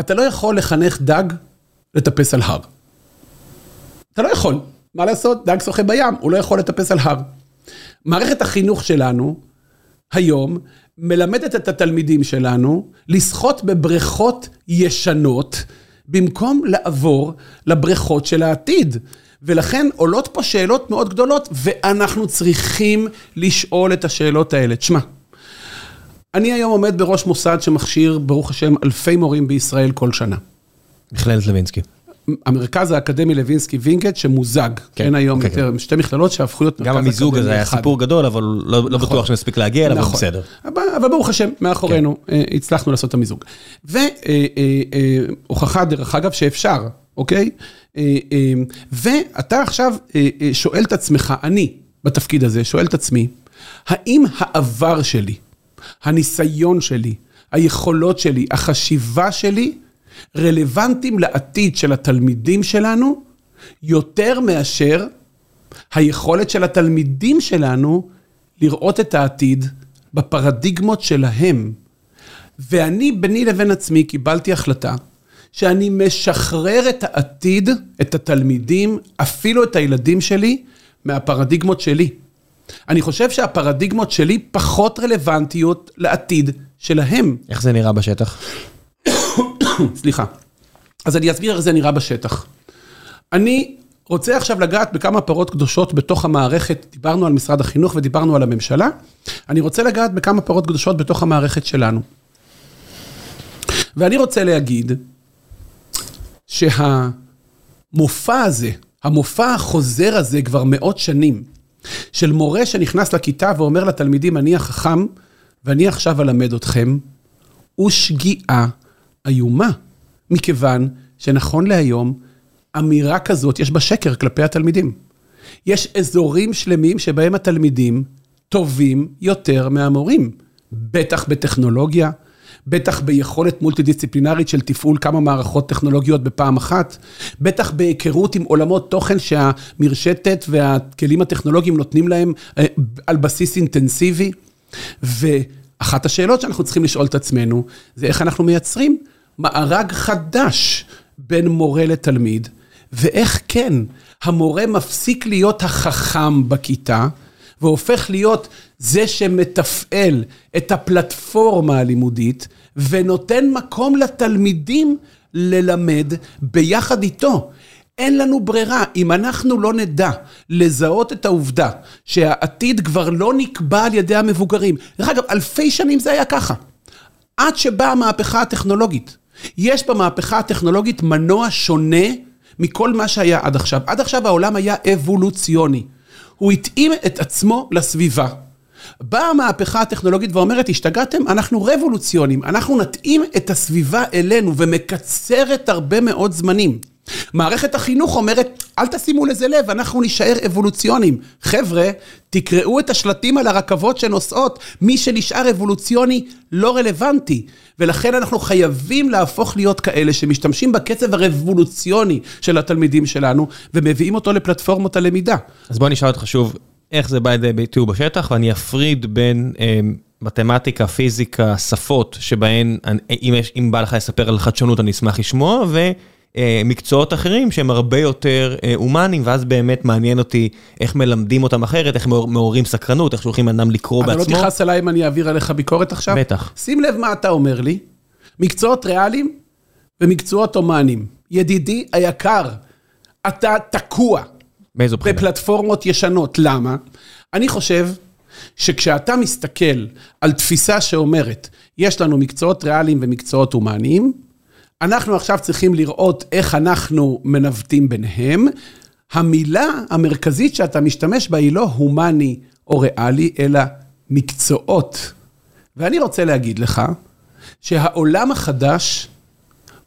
אתה לא יכול לחנך דג לטפס על הר. אתה לא יכול. מה לעשות? דג שוחה בים, הוא לא יכול לטפס על הר. מערכת החינוך שלנו, היום, מלמדת את התלמידים שלנו לשחות בבריכות ישנות, במקום לעבור לבריכות של העתיד. ולכן עולות פה שאלות מאוד גדולות, ואנחנו צריכים לשאול את השאלות האלה. תשמע, אני היום עומד בראש מוסד שמכשיר, ברוך השם, אלפי מורים בישראל כל שנה. מכללת לוינסקי. המרכז האקדמי לוינסקי וינגייט שמוזג, כן, כן היום כן, יותר, שתי מכללות שהפכו להיות מרכז אקדמי אחד. גם המיזוג הזה היה סיפור גדול, אבל לא, לא בטוח שנספיק להגיע אליו, אבל נכון. בסדר. אבל, אבל ברוך השם, מאחורינו, כן. הצלחנו לעשות את המיזוג. והוכחה, דרך אגב, שאפשר, אוקיי? ואתה עכשיו שואל את עצמך, אני בתפקיד הזה, שואל את עצמי, האם העבר שלי, הניסיון שלי, היכולות שלי, החשיבה שלי, רלוונטיים לעתיד של התלמידים שלנו, יותר מאשר היכולת של התלמידים שלנו לראות את העתיד בפרדיגמות שלהם. ואני, ביני לבין עצמי, קיבלתי החלטה שאני משחרר את העתיד, את התלמידים, אפילו את הילדים שלי, מהפרדיגמות שלי. אני חושב שהפרדיגמות שלי פחות רלוונטיות לעתיד שלהם. איך זה נראה בשטח? [coughs] סליחה. אז אני אסביר איך זה נראה בשטח. אני רוצה עכשיו לגעת בכמה פרות קדושות בתוך המערכת, דיברנו על משרד החינוך ודיברנו על הממשלה, אני רוצה לגעת בכמה פרות קדושות בתוך המערכת שלנו. ואני רוצה להגיד שהמופע הזה, המופע החוזר הזה כבר מאות שנים, של מורה שנכנס לכיתה ואומר לתלמידים, אני החכם ואני עכשיו אלמד אתכם, הוא שגיאה איומה, מכיוון שנכון להיום, אמירה כזאת יש בה שקר כלפי התלמידים. יש אזורים שלמים שבהם התלמידים טובים יותר מהמורים, בטח בטכנולוגיה, בטח ביכולת מולטי דיסציפלינרית של תפעול כמה מערכות טכנולוגיות בפעם אחת, בטח בהיכרות עם עולמות תוכן שהמרשתת והכלים הטכנולוגיים נותנים להם אה, על בסיס אינטנסיבי. ואחת השאלות שאנחנו צריכים לשאול את עצמנו, זה איך אנחנו מייצרים מארג חדש בין מורה לתלמיד, ואיך כן, המורה מפסיק להיות החכם בכיתה, והופך להיות זה שמתפעל את הפלטפורמה הלימודית, ונותן מקום לתלמידים ללמד ביחד איתו. אין לנו ברירה, אם אנחנו לא נדע לזהות את העובדה שהעתיד כבר לא נקבע על ידי המבוגרים. דרך אגב, אלפי שנים זה היה ככה. עד שבאה המהפכה הטכנולוגית. יש במהפכה הטכנולוגית מנוע שונה מכל מה שהיה עד עכשיו. עד עכשיו העולם היה אבולוציוני. הוא התאים את עצמו לסביבה. באה המהפכה הטכנולוגית ואומרת, השתגעתם? אנחנו רבולוציונים, אנחנו נתאים את הסביבה אלינו ומקצרת הרבה מאוד זמנים. מערכת החינוך אומרת, אל תשימו לזה לב, אנחנו נישאר אבולוציונים. חבר'ה, תקראו את השלטים על הרכבות שנוסעות, מי שנשאר אבולוציוני לא רלוונטי. ולכן אנחנו חייבים להפוך להיות כאלה שמשתמשים בקצב הרבולוציוני של התלמידים שלנו, ומביאים אותו לפלטפורמות הלמידה. אז בוא נשאל אותך שוב, איך זה בא לידי ביטוי בשטח, ואני אפריד בין... אה, מתמטיקה, פיזיקה, שפות, שבהן, אם, יש, אם בא לך לספר על חדשנות, אני אשמח לשמוע, ו... מקצועות אחרים שהם הרבה יותר אה, הומניים, ואז באמת מעניין אותי איך מלמדים אותם אחרת, איך מעוררים סקרנות, איך שולחים אדם לקרוא בעצמו. אתה לא תכעס עליי אם אני אעביר עליך ביקורת עכשיו? בטח. שים לב מה אתה אומר לי, מקצועות ריאליים ומקצועות הומניים. ידידי היקר, אתה תקוע. באיזו בחינה? בפלטפורמות ישנות. למה? אני חושב שכשאתה מסתכל על תפיסה שאומרת, יש לנו מקצועות ריאליים ומקצועות הומניים, אנחנו עכשיו צריכים לראות איך אנחנו מנווטים ביניהם. המילה המרכזית שאתה משתמש בה היא לא הומני או ריאלי, אלא מקצועות. ואני רוצה להגיד לך שהעולם החדש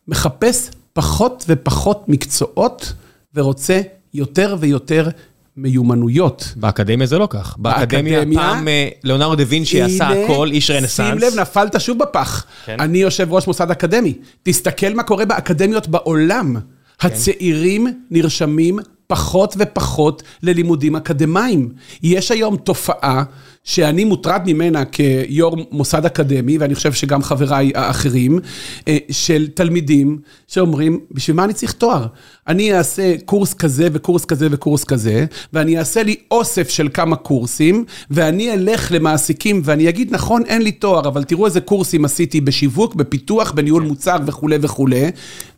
מחפש פחות ופחות מקצועות ורוצה יותר ויותר מיומנויות. באקדמיה זה לא כך. באקדמיה פעם אה, ליאונרדו דה וינצ'י עשה הכל, איש רנסאנס. שים לב, נפלת שוב בפח. כן. אני יושב ראש מוסד אקדמי. תסתכל מה קורה באקדמיות בעולם. כן. הצעירים נרשמים פחות ופחות ללימודים אקדמיים. יש היום תופעה שאני מוטרד ממנה כיו"ר מוסד אקדמי, ואני חושב שגם חבריי האחרים, אה, של תלמידים שאומרים, בשביל מה אני צריך תואר? אני אעשה קורס כזה וקורס כזה וקורס כזה, ואני אעשה לי אוסף של כמה קורסים, ואני אלך למעסיקים ואני אגיד, נכון, אין לי תואר, אבל תראו איזה קורסים עשיתי בשיווק, בפיתוח, בניהול מוצר וכולי וכולי.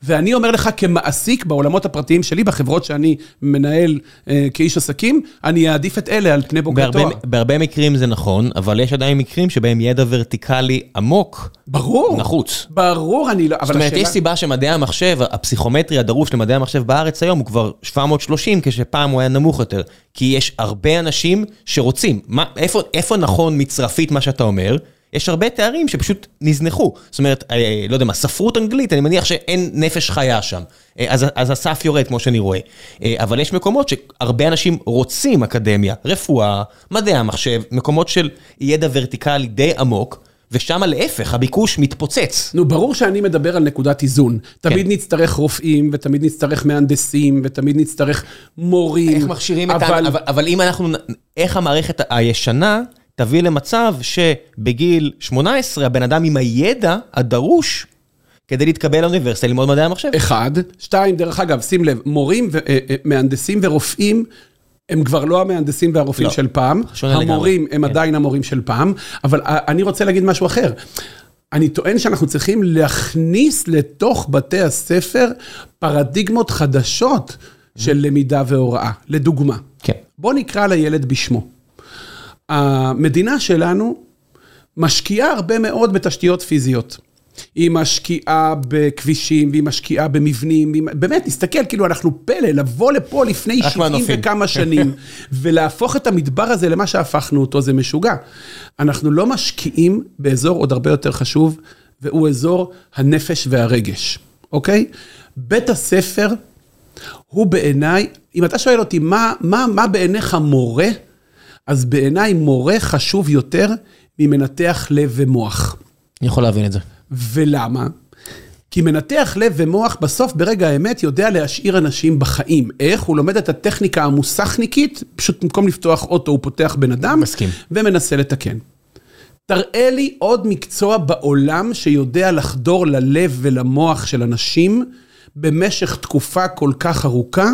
ואני אומר לך, כמעסיק בעולמות הפרטיים שלי, בחברות שאני מנהל אה, כאיש עסקים, אני אעדיף את אלה על פני בוגרי בהרבה, תואר. בהרבה מקרים זה נכון, אבל יש עדיין מקרים שבהם ידע ורטיקלי עמוק ברור. נחוץ. ברור, אני לא... זאת אומרת, השאלה- יש סיבה שמדעי המחשב, הפסיכומטרי הדרוש למדעי המחשב בארץ היום הוא כבר 730, כשפעם הוא היה נמוך יותר. כי יש הרבה אנשים שרוצים. מה, איפה, איפה נכון מצרפית מה שאתה אומר? יש הרבה תארים שפשוט נזנחו. זאת אומרת, אה, לא יודע מה, ספרות אנגלית, אני מניח שאין נפש חיה שם. אה, אז, אז הסף יורד, כמו שאני רואה. אה, אבל יש מקומות שהרבה אנשים רוצים אקדמיה, רפואה, מדעי המחשב, מקומות של ידע ורטיקלי די עמוק, ושם להפך, הביקוש מתפוצץ. נו, ברור שאני מדבר על נקודת איזון. כן. תמיד נצטרך רופאים, ותמיד נצטרך מהנדסים, ותמיד נצטרך מורים. איך מכשירים את ה... אבל... אבל, אבל אם אנחנו... איך המערכת הישנה תביא למצב שבגיל 18 הבן אדם עם הידע הדרוש כדי להתקבל לאוניברסיטה ללמוד מדעי המחשב. אחד. שתיים, דרך אגב, שים לב, מורים, אה, אה, מהנדסים ורופאים, הם כבר לא המהנדסים והרופאים לא, של פעם. שונה לגמרי, המורים הם כן. עדיין המורים של פעם, אבל אני רוצה להגיד משהו אחר. אני טוען שאנחנו צריכים להכניס לתוך בתי הספר פרדיגמות חדשות של למידה והוראה. לדוגמה, כן. בוא נקרא לילד בשמו. המדינה שלנו משקיעה הרבה מאוד בתשתיות פיזיות. היא משקיעה בכבישים, והיא משקיעה במבנים, והיא... באמת, תסתכל, כאילו, אנחנו פלא, לבוא לפה לפני רק 70 מהנופים. וכמה שנים, [laughs] ולהפוך את המדבר הזה למה שהפכנו אותו, זה משוגע. אנחנו לא משקיעים באזור עוד הרבה יותר חשוב, והוא אזור הנפש והרגש, אוקיי? בית הספר הוא בעיניי, אם אתה שואל אותי, מה, מה, מה בעיניך מורה? אז בעיניי מורה חשוב יותר ממנתח לב ומוח. אני יכול להבין את זה. ולמה? כי מנתח לב ומוח בסוף ברגע האמת יודע להשאיר אנשים בחיים. איך? הוא לומד את הטכניקה המוסכניקית, פשוט במקום לפתוח אוטו הוא פותח בן אדם. מסכים. ומנסה לתקן. תראה לי עוד מקצוע בעולם שיודע לחדור ללב ולמוח של אנשים במשך תקופה כל כך ארוכה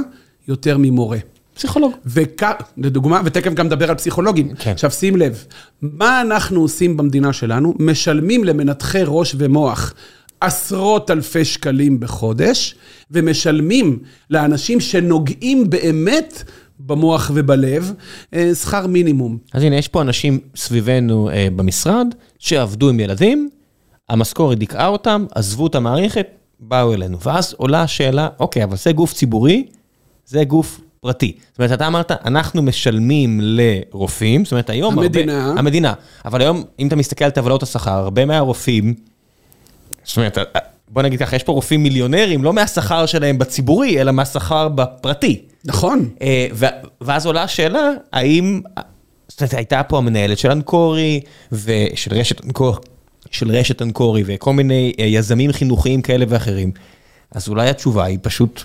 יותר ממורה. פסיכולוג. וכ... לדוגמה, ותכף גם נדבר על פסיכולוגים. כן. עכשיו שים לב, מה אנחנו עושים במדינה שלנו? משלמים למנתחי ראש ומוח עשרות אלפי שקלים בחודש, ומשלמים לאנשים שנוגעים באמת במוח ובלב אה, שכר מינימום. אז הנה, יש פה אנשים סביבנו אה, במשרד שעבדו עם ילדים, המשכורת דיכאה אותם, עזבו את המערכת, באו אלינו. ואז עולה השאלה, אוקיי, אבל זה גוף ציבורי, זה גוף פרטי. זאת אומרת, אתה אמרת, אנחנו משלמים לרופאים, זאת אומרת, היום... המדינה. הרבה, המדינה. אבל היום, אם אתה מסתכל על טבלאות השכר, הרבה מהרופאים, זאת אומרת, בוא נגיד ככה, יש פה רופאים מיליונרים, לא מהשכר שלהם בציבורי, אלא מהשכר בפרטי. נכון. אה, ו- ואז עולה השאלה, האם, זאת אומרת, הייתה פה המנהלת של אנקורי, ושל רשת אנקורי, של רשת אנקורי, וכל מיני אה, יזמים חינוכיים כאלה ואחרים. אז אולי התשובה היא פשוט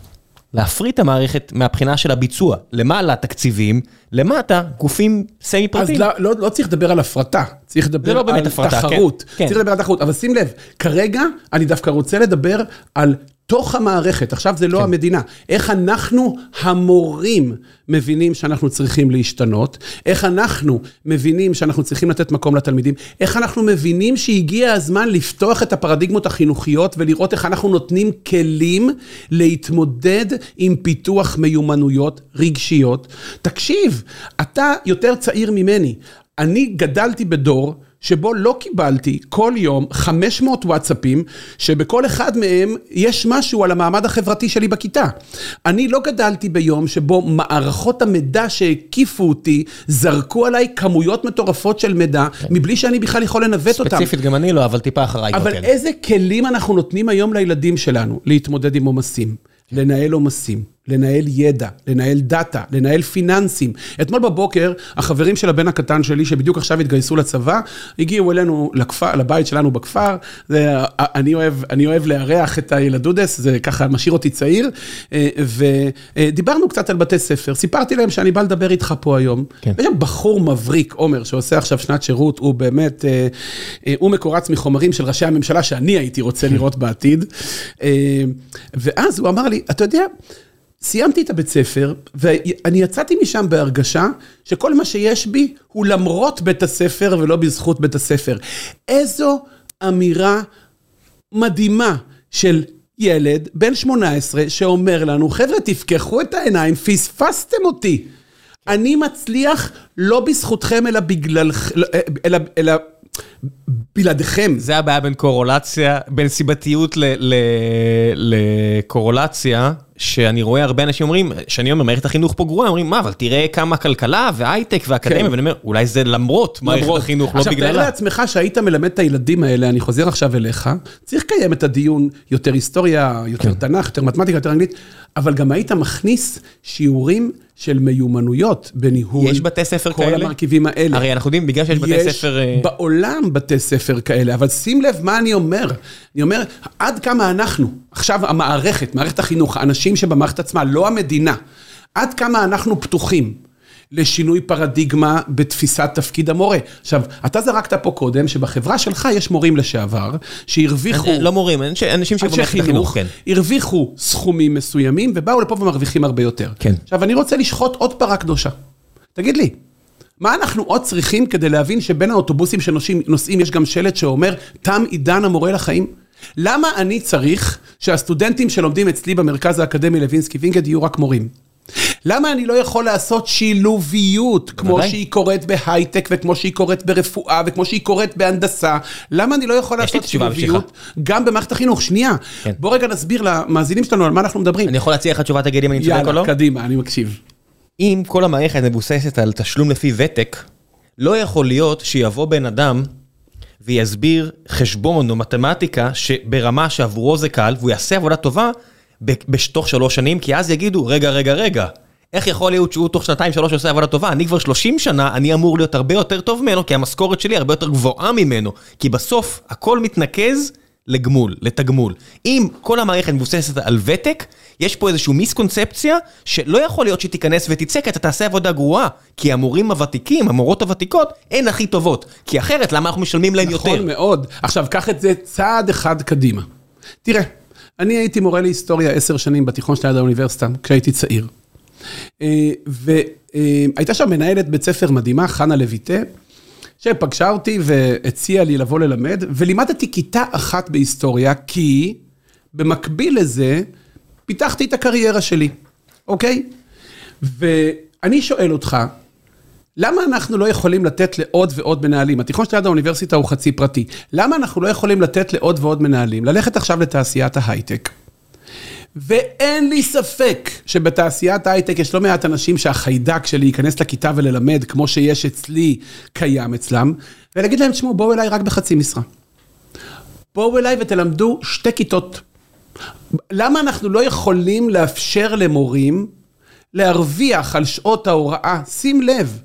להפריט את המערכת מהבחינה של הביצוע. למעלה תקציבים, למטה גופים סמי אז פרטיים. לא, לא, לא צריך לדבר על הפרטה, צריך לדבר לא על הפרטה, כן, תחרות. כן. צריך לדבר על תחרות, אבל שים לב, כרגע אני דווקא רוצה לדבר על תוך המערכת, עכשיו זה כן. לא המדינה. איך אנחנו, המורים, מבינים שאנחנו צריכים להשתנות, איך אנחנו מבינים שאנחנו צריכים לתת מקום לתלמידים, איך אנחנו מבינים שהגיע הזמן לפתוח את הפרדיגמות החינוכיות ולראות איך אנחנו נותנים כלים להתמודד עם פיתוח מיומנויות רגשיות. תקשיב, אתה יותר צעיר ממני. אני גדלתי בדור שבו לא קיבלתי כל יום 500 וואטסאפים, שבכל אחד מהם יש משהו על המעמד החברתי שלי בכיתה. אני לא גדלתי ביום שבו מערכות המידע שהקיפו אותי, זרקו עליי כמויות מטורפות של מידע, מבלי שאני בכלל יכול לנווט אותם. ספציפית גם אני לא, אבל טיפה אחריי אבל כן. איזה כלים אנחנו נותנים היום לילדים שלנו להתמודד עם עומסים, לנהל עומסים, לנהל ידע, לנהל דאטה, לנהל פיננסים. אתמול בבוקר, החברים של הבן הקטן שלי, שבדיוק עכשיו התגייסו לצבא, הגיעו אלינו לכפר, לבית שלנו בכפר. זה, אני, אוהב, אני אוהב לארח את הילדודס, זה ככה משאיר אותי צעיר. אה, ודיברנו קצת על בתי ספר, סיפרתי להם שאני בא לדבר איתך פה היום. כן. יש שם בחור מבריק, עומר, שעושה עכשיו שנת שירות, הוא באמת, אה, אה, הוא מקורץ מחומרים של ראשי הממשלה שאני הייתי רוצה לראות בעתיד. ואז הוא אמר לי, אתה יודע, סיימתי את הבית ספר, ואני יצאתי משם בהרגשה שכל מה שיש בי הוא למרות בית הספר ולא בזכות בית הספר. איזו אמירה מדהימה של ילד בן 18 שאומר לנו, חבר'ה, תפקחו את העיניים, פספסתם אותי. אני מצליח לא בזכותכם, אלא בגלל... אלא... אלא בלעדיכם. זה הבעיה בין קורולציה, בין סיבתיות לקורולציה, שאני רואה הרבה אנשים אומרים, שאני אומר, מערכת החינוך פה גרועה, אומרים, מה, אבל תראה כמה כלכלה והייטק ואקדמיה, כן. ואני אומר, אולי זה למרות מערכת החינוך, לא בגללה. עכשיו, תאר לעצמך שהיית מלמד את הילדים האלה, אני חוזר עכשיו אליך, צריך לקיים את הדיון, יותר היסטוריה, יותר כן. תנ"ך, יותר מתמטיקה, יותר אנגלית, אבל גם היית מכניס שיעורים של מיומנויות בניהול. יש בתי ספר כל כאלה? כל המרכיבים האלה. הרי אנחנו יודעים, בגלל שיש בתי ספר... יש בעולם בתי ספר כאלה, אבל שים לב מה אני אומר. אני אומר, עד כמה אנחנו, עכשיו המערכת, מערכת החינוך, האנשים שבמערכת עצמה, לא המדינה, עד כמה אנחנו פתוחים. לשינוי פרדיגמה בתפיסת תפקיד המורה. עכשיו, אתה זרקת פה קודם שבחברה שלך יש מורים לשעבר שהרוויחו... לא מורים, אנשים שבמערכת החינוך, כן. הרוויחו סכומים מסוימים ובאו לפה ומרוויחים הרבה יותר. כן. עכשיו, אני רוצה לשחוט עוד פרה קדושה. תגיד לי, מה אנחנו עוד צריכים כדי להבין שבין האוטובוסים שנוסעים יש גם שלט שאומר, תם עידן המורה לחיים? למה אני צריך שהסטודנטים שלומדים אצלי במרכז האקדמי לוינסקי וינגד יהיו רק מורים? למה אני לא יכול לעשות שילוביות, כמו שהיא קורית בהייטק, וכמו שהיא קורית ברפואה, וכמו שהיא קורית בהנדסה? למה אני לא יכול לעשות שילוביות גם במערכת החינוך? שנייה, כן. בוא רגע נסביר למאזינים שלנו על מה אנחנו מדברים. אני יכול להציע לך תשובה, תגיד אם אני צודק או לא? יאללה, קדימה, אני מקשיב. אם כל המערכת מבוססת על תשלום לפי ותק, לא יכול להיות שיבוא בן אדם ויסביר חשבון או מתמטיקה שברמה שעבורו זה קל, והוא יעשה עבודה טובה, בתוך שלוש שנים, כי אז יגידו, רגע, רגע, רגע, איך יכול להיות שהוא תוך שנתיים, שלוש עושה עבודה טובה? אני כבר 30 שנה, אני אמור להיות הרבה יותר טוב ממנו, כי המשכורת שלי הרבה יותר גבוהה ממנו. כי בסוף, הכל מתנקז לגמול, לתגמול. אם כל המערכת מבוססת על ותק, יש פה איזושהי מיסקונספציה שלא יכול להיות שתיכנס ותצא, כי אתה תעשה עבודה גרועה. כי המורים הוותיקים, המורות הוותיקות, הן הכי טובות. כי אחרת, למה אנחנו משלמים להם נכון יותר? נכון מאוד. עכשיו, קח את זה צעד אחד קדימה. תראה. אני הייתי מורה להיסטוריה עשר שנים בתיכון שליד האוניברסיטה, כשהייתי צעיר. אה, והייתה שם מנהלת בית ספר מדהימה, חנה לויטה, שפגשה אותי והציעה לי לבוא ללמד, ולימדתי כיתה אחת בהיסטוריה, כי במקביל לזה, פיתחתי את הקריירה שלי, אוקיי? ואני שואל אותך, למה אנחנו לא יכולים לתת לעוד ועוד מנהלים? התיכון שליד האוניברסיטה הוא חצי פרטי. למה אנחנו לא יכולים לתת לעוד ועוד מנהלים? ללכת עכשיו לתעשיית ההייטק. ואין לי ספק שבתעשיית ההייטק יש לא מעט אנשים שהחיידק של להיכנס לכיתה וללמד, כמו שיש אצלי, קיים אצלם, ולהגיד להם, תשמעו, בואו אליי רק בחצי משרה. בואו אליי ותלמדו שתי כיתות. למה אנחנו לא יכולים לאפשר למורים להרוויח על שעות ההוראה? שים לב,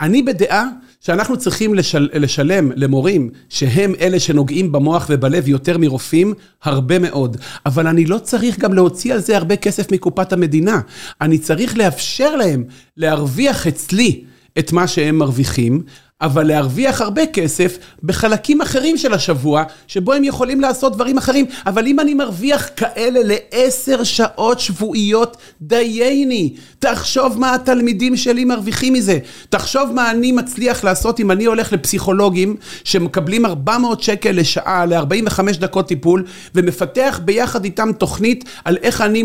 אני בדעה שאנחנו צריכים לשל, לשלם למורים שהם אלה שנוגעים במוח ובלב יותר מרופאים, הרבה מאוד. אבל אני לא צריך גם להוציא על זה הרבה כסף מקופת המדינה. אני צריך לאפשר להם להרוויח אצלי את מה שהם מרוויחים, אבל להרוויח הרבה כסף בחלקים אחרים של השבוע, שבו הם יכולים לעשות דברים אחרים. אבל אם אני מרוויח כאלה לעשר שעות שבועיות, דייני. תחשוב מה התלמידים שלי מרוויחים מזה. תחשוב מה אני מצליח לעשות אם אני הולך לפסיכולוגים שמקבלים 400 שקל לשעה ל-45 דקות טיפול, ומפתח ביחד איתם תוכנית על איך אני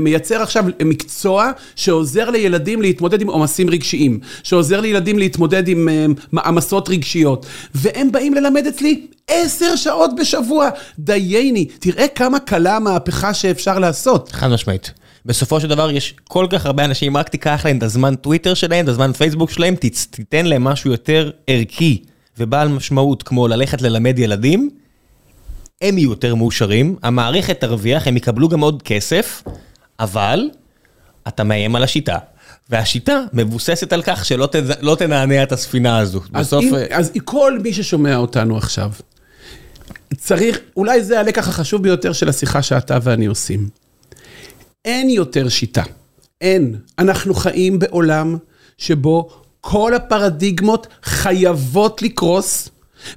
מייצר עכשיו מקצוע שעוזר לילדים להתמודד עם עומסים רגשיים, שעוזר לילדים להתמודד עם אה, מעמסות רגשיות, והם באים ללמד אצלי עשר שעות בשבוע. דייני, תראה כמה קלה המהפכה שאפשר לעשות. חד משמעית. בסופו של דבר יש כל כך הרבה אנשים, רק תיקח להם את הזמן טוויטר שלהם, את הזמן פייסבוק שלהם, תיתן להם משהו יותר ערכי ובעל משמעות, כמו ללכת ללמד ילדים, הם יהיו יותר מאושרים, המערכת תרוויח, הם יקבלו גם עוד כסף, אבל אתה מאיים על השיטה, והשיטה מבוססת על כך שלא לא תנענע את הספינה הזו. אז, בסוף... אם, אה, אז כל מי ששומע אותנו עכשיו, צריך, אולי זה הלקח החשוב ביותר של השיחה שאתה ואני עושים. אין יותר שיטה. אין. אנחנו חיים בעולם שבו כל הפרדיגמות חייבות לקרוס,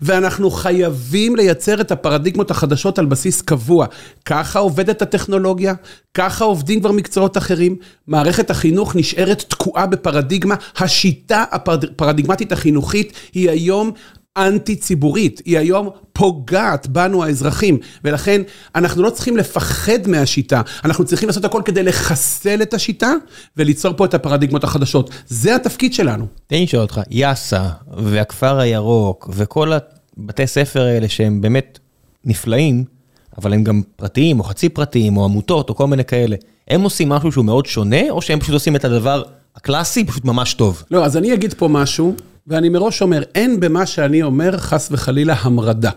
ואנחנו חייבים לייצר את הפרדיגמות החדשות על בסיס קבוע. ככה עובדת הטכנולוגיה, ככה עובדים כבר מקצועות אחרים. מערכת החינוך נשארת תקועה בפרדיגמה. השיטה הפרדיגמטית החינוכית היא היום אנטי-ציבורית, היא היום פוגעת בנו האזרחים, ולכן אנחנו לא צריכים לפחד מהשיטה, אנחנו צריכים לעשות הכל כדי לחסל את השיטה וליצור פה את הפרדיגמות החדשות. זה התפקיד שלנו. תן לי לשאול אותך, יאסה והכפר הירוק וכל הבתי ספר האלה שהם באמת נפלאים, אבל הם גם פרטיים או חצי פרטיים או עמותות או כל מיני כאלה, הם עושים משהו שהוא מאוד שונה, או שהם פשוט עושים את הדבר הקלאסי פשוט ממש טוב? לא, אז אני אגיד פה משהו, ואני מראש אומר, אין במה שאני אומר חס וחלילה המרדה.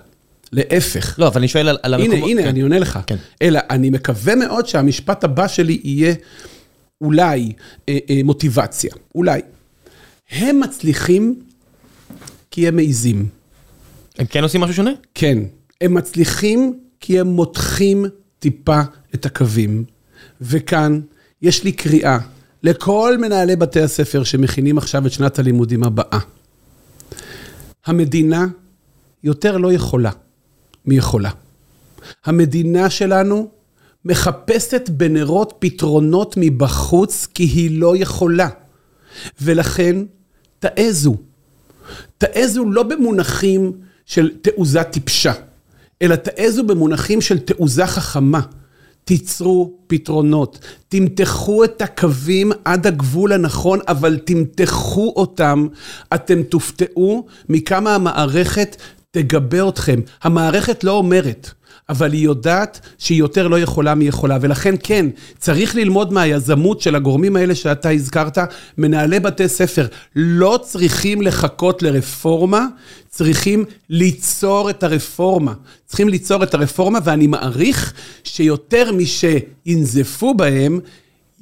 להפך. לא, אבל אני שואל על, על הנה, המקומות... הנה, כן. אני עונה לך. כן. אלא, אני מקווה מאוד שהמשפט הבא שלי יהיה אולי אה, אה, מוטיבציה. אולי. הם מצליחים כי הם מעיזים. הם כן עושים משהו שונה? כן, הם מצליחים כי הם מותחים טיפה את הקווים. וכאן יש לי קריאה לכל מנהלי בתי הספר שמכינים עכשיו את שנת הלימודים הבאה. המדינה יותר לא יכולה מיכולה. המדינה שלנו מחפשת בנרות פתרונות מבחוץ כי היא לא יכולה. ולכן, תעזו. תעזו לא במונחים של תעוזה טיפשה, אלא תעזו במונחים של תעוזה חכמה. תיצרו פתרונות, תמתחו את הקווים עד הגבול הנכון, אבל תמתחו אותם. אתם תופתעו מכמה המערכת תגבה אתכם. המערכת לא אומרת, אבל היא יודעת שהיא יותר לא יכולה מיכולה, ולכן כן, צריך ללמוד מהיזמות של הגורמים האלה שאתה הזכרת, מנהלי בתי ספר לא צריכים לחכות לרפורמה, צריכים ליצור את הרפורמה. צריכים ליצור את הרפורמה, ואני מעריך שיותר משינזפו בהם,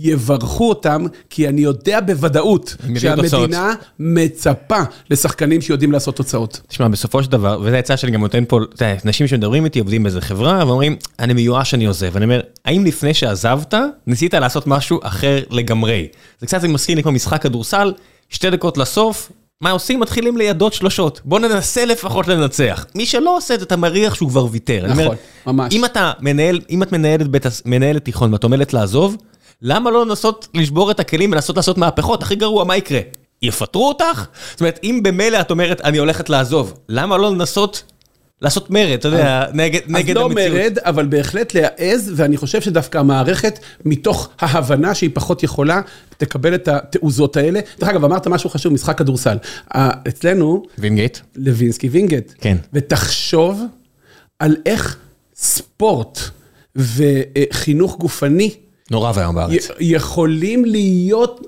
יברכו אותם, כי אני יודע בוודאות שהמדינה מצפה לשחקנים שיודעים לעשות תוצאות. תשמע, בסופו של דבר, וזו העצה שאני גם נותן פה, אתה יודע, אנשים שמדברים איתי, עובדים באיזה חברה, ואומרים, אני מיואש, אני עוזב. ואני אומר, האם לפני שעזבת, ניסית לעשות משהו אחר לגמרי? זה קצת מזכיר לי כמו משחק כדורסל, שתי דקות לסוף, מה עושים? מתחילים לידות שלושות. בוא ננסה לפחות לנצח. מי שלא עושה את זה, אתה מריח שהוא כבר ויתר. אני אומר, נכון, ממש. אם אתה מנהל, אם את מנהלת בית, מנהלת תיכון ואת עומדת לעזוב, למה לא לנסות לשבור את הכלים ולנסות לעשות מהפכות? הכי גרוע, מה יקרה? יפטרו אותך? זאת אומרת, אם במילא את אומרת, אני הולכת לעזוב, למה לא לנסות לעשות מרד, אתה יודע, נגד, נגד אז לא המציאות? מרד, אבל בהחלט להעז, ואני חושב שדווקא המערכת, מתוך ההבנה שהיא פחות יכולה, תקבל את התעוזות האלה. דרך אגב, אמרת משהו חשוב, משחק כדורסל. אצלנו, וינגייט? לוינסקי וינגייט. כן. ותחשוב על איך ספורט וחינוך גופני נורא ואיום בארץ. יכולים להיות,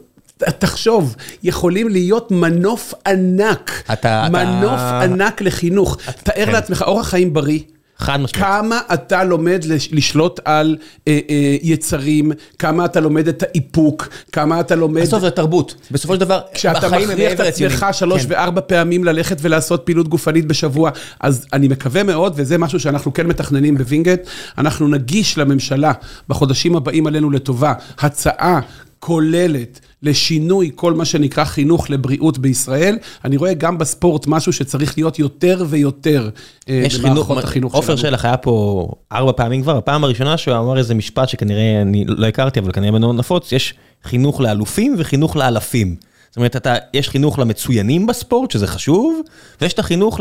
תחשוב, יכולים להיות מנוף ענק. אתה- מנוף אתה- ענק לחינוך. תאר כן. לעצמך, אורח חיים בריא. חד משמעית. כמה אתה לומד לש- לשלוט על אה, אה, יצרים, כמה אתה לומד את האיפוק, כמה אתה לומד... בסוף זה תרבות. בסופו של דבר, כשאתה מכריח את. עצמך שלוש כן. וארבע פעמים ללכת ולעשות פעילות גופנית בשבוע, אז אני מקווה מאוד, וזה משהו שאנחנו כן מתכננים בווינגייט, אנחנו נגיש לממשלה בחודשים הבאים עלינו לטובה, הצעה כוללת לשינוי כל מה שנקרא חינוך לבריאות בישראל. אני רואה גם בספורט משהו שצריך להיות יותר ויותר אה, במערכות החינוך עופר שלח היה פה ארבע פעמים כבר, הפעם הראשונה שהוא אמר איזה משפט שכנראה אני לא הכרתי, אבל כנראה מאוד נפוץ, יש חינוך לאלופים וחינוך לאלפים. זאת אומרת, אתה, יש חינוך למצוינים בספורט, שזה חשוב, ויש את החינוך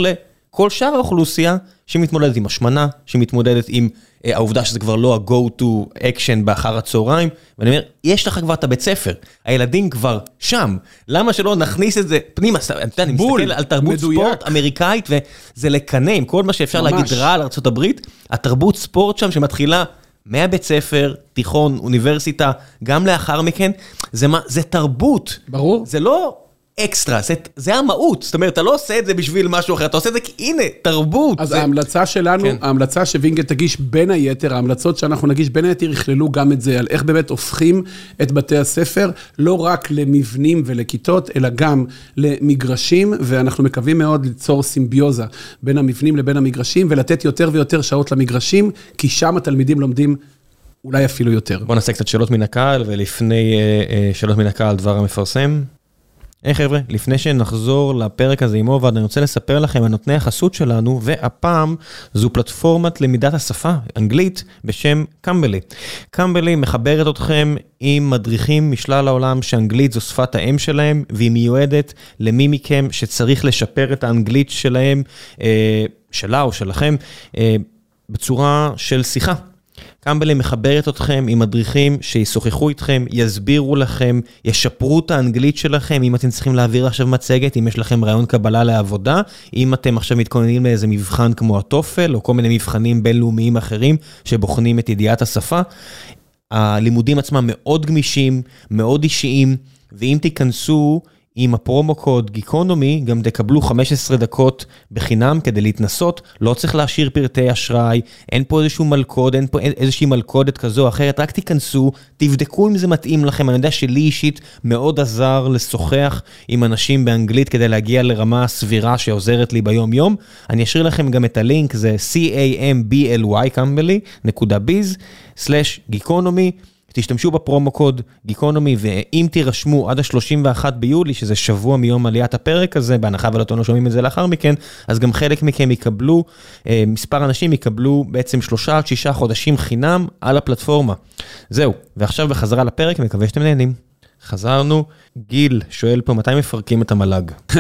לכל שאר האוכלוסייה שמתמודדת עם השמנה, שמתמודדת עם אה, העובדה שזה כבר לא ה-go to action באחר הצהריים, ואני אומר, יש לך כבר את הבית ספר, הילדים כבר שם, למה שלא נכניס את זה פנימה, אתה יודע, אני מסתכל על תרבות מדויק. ספורט אמריקאית, וזה לקנא עם כל מה שאפשר ממש. להגיד רע על ארה"ב, התרבות ספורט שם שמתחילה מהבית ספר, תיכון, אוניברסיטה, גם לאחר מכן, זה, מה, זה תרבות. ברור. זה לא אקסטרה, זה המהות, זאת אומרת, אתה לא עושה את זה בשביל משהו אחר, אתה עושה את זה כי הנה, תרבות. אז ההמלצה שלנו, כן. ההמלצה שווינגייט תגיש בין היתר, ההמלצות שאנחנו נגיש בין היתר יכללו גם את זה, על איך באמת הופכים את בתי הספר, לא רק למבנים ולכיתות, אלא גם למגרשים, ואנחנו מקווים מאוד ליצור סימביוזה בין המבנים לבין המגרשים, ולתת יותר ויותר שעות למגרשים, כי שם התלמידים לומדים אולי אפילו יותר. בוא נעשה קצת שאלות מן הקהל, ולפני אה, אה, שאלות מן הקהל, דבר המפרסם. היי חבר'ה, לפני שנחזור לפרק הזה עם עובד, אני רוצה לספר לכם על נותני החסות שלנו, והפעם זו פלטפורמת למידת השפה, אנגלית, בשם קמבלי. קמבלי מחברת אתכם עם מדריכים משלל העולם שאנגלית זו שפת האם שלהם, והיא מיועדת למי מכם שצריך לשפר את האנגלית שלהם, אה, שלה או שלכם, אה, בצורה של שיחה. קמבלי מחברת אתכם עם מדריכים שישוחחו איתכם, יסבירו לכם, ישפרו את האנגלית שלכם, אם אתם צריכים להעביר עכשיו מצגת, אם יש לכם רעיון קבלה לעבודה, אם אתם עכשיו מתכוננים לאיזה מבחן כמו הטופל, או כל מיני מבחנים בינלאומיים אחרים שבוחנים את ידיעת השפה. הלימודים עצמם מאוד גמישים, מאוד אישיים, ואם תיכנסו עם הפרומו קוד גיקונומי, גם תקבלו 15 דקות בחינם כדי להתנסות, לא צריך להשאיר פרטי אשראי, אין פה איזשהו מלכוד, אין פה איזושהי מלכודת כזו או אחרת, רק תיכנסו, תבדקו אם זה מתאים לכם, אני יודע שלי אישית מאוד עזר לשוחח עם אנשים באנגלית כדי להגיע לרמה סבירה שעוזרת לי ביום יום. אני אשאיר לכם גם את הלינק, זה c-a-m-b-l-y, תשתמשו בפרומו קוד גיקונומי, ואם תירשמו עד ה-31 ביולי, שזה שבוע מיום עליית הפרק הזה, בהנחה ולא לא שומעים את זה לאחר מכן, אז גם חלק מכם יקבלו, אה, מספר אנשים יקבלו בעצם שלושה עד שישה חודשים חינם על הפלטפורמה. זהו, ועכשיו בחזרה לפרק, מקווה שאתם נהנים. חזרנו, גיל שואל פה, מתי מפרקים את המל"ג? [laughs]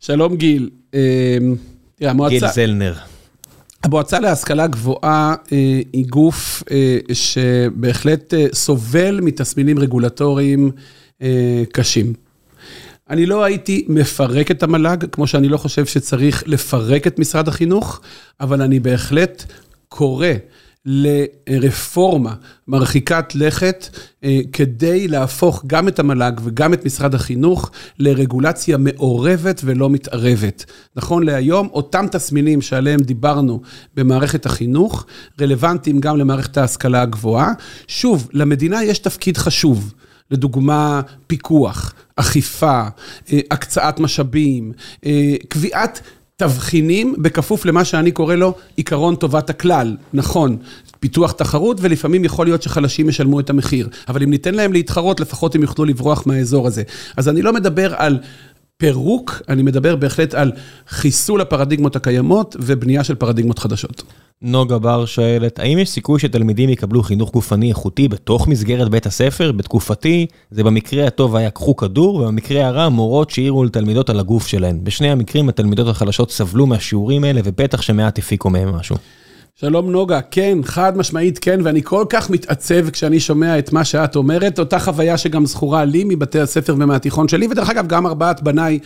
שלום גיל. אה. גיל זלנר. המועצה להשכלה גבוהה אה, היא גוף אה, שבהחלט אה, סובל מתסמינים רגולטוריים קשים. אני לא הייתי מפרק את המל"ג, כמו שאני לא חושב שצריך לפרק את משרד החינוך, אבל אני בהחלט קורא לרפורמה מרחיקת לכת אה, כדי להפוך גם את המל"ג וגם את משרד החינוך לרגולציה מעורבת ולא מתערבת. נכון להיום, אותם תסמינים שעליהם דיברנו במערכת החינוך, רלוונטיים גם למערכת ההשכלה הגבוהה. שוב, למדינה יש תפקיד חשוב. לדוגמה, פיקוח, אכיפה, אה, הקצאת משאבים, אה, קביעת תבחינים בכפוף למה שאני קורא לו עיקרון טובת הכלל. נכון, פיתוח תחרות, ולפעמים יכול להיות שחלשים ישלמו את המחיר. אבל אם ניתן להם להתחרות, לפחות הם יוכלו לברוח מהאזור הזה. אז אני לא מדבר על... פירוק, אני מדבר בהחלט על חיסול הפרדיגמות הקיימות ובנייה של פרדיגמות חדשות. נוגה בר שואלת, האם יש סיכוי שתלמידים יקבלו חינוך גופני איכותי בתוך מסגרת בית הספר? בתקופתי, זה במקרה הטוב היה קחו כדור, ובמקרה הרע מורות שהעירו לתלמידות על הגוף שלהן. בשני המקרים התלמידות החלשות סבלו מהשיעורים האלה, ובטח שמעט הפיקו מהם משהו. שלום נוגה, כן, חד משמעית כן, ואני כל כך מתעצב כשאני שומע את מה שאת אומרת, אותה חוויה שגם זכורה לי מבתי הספר ומהתיכון שלי, ודרך אגב, גם ארבעת בניי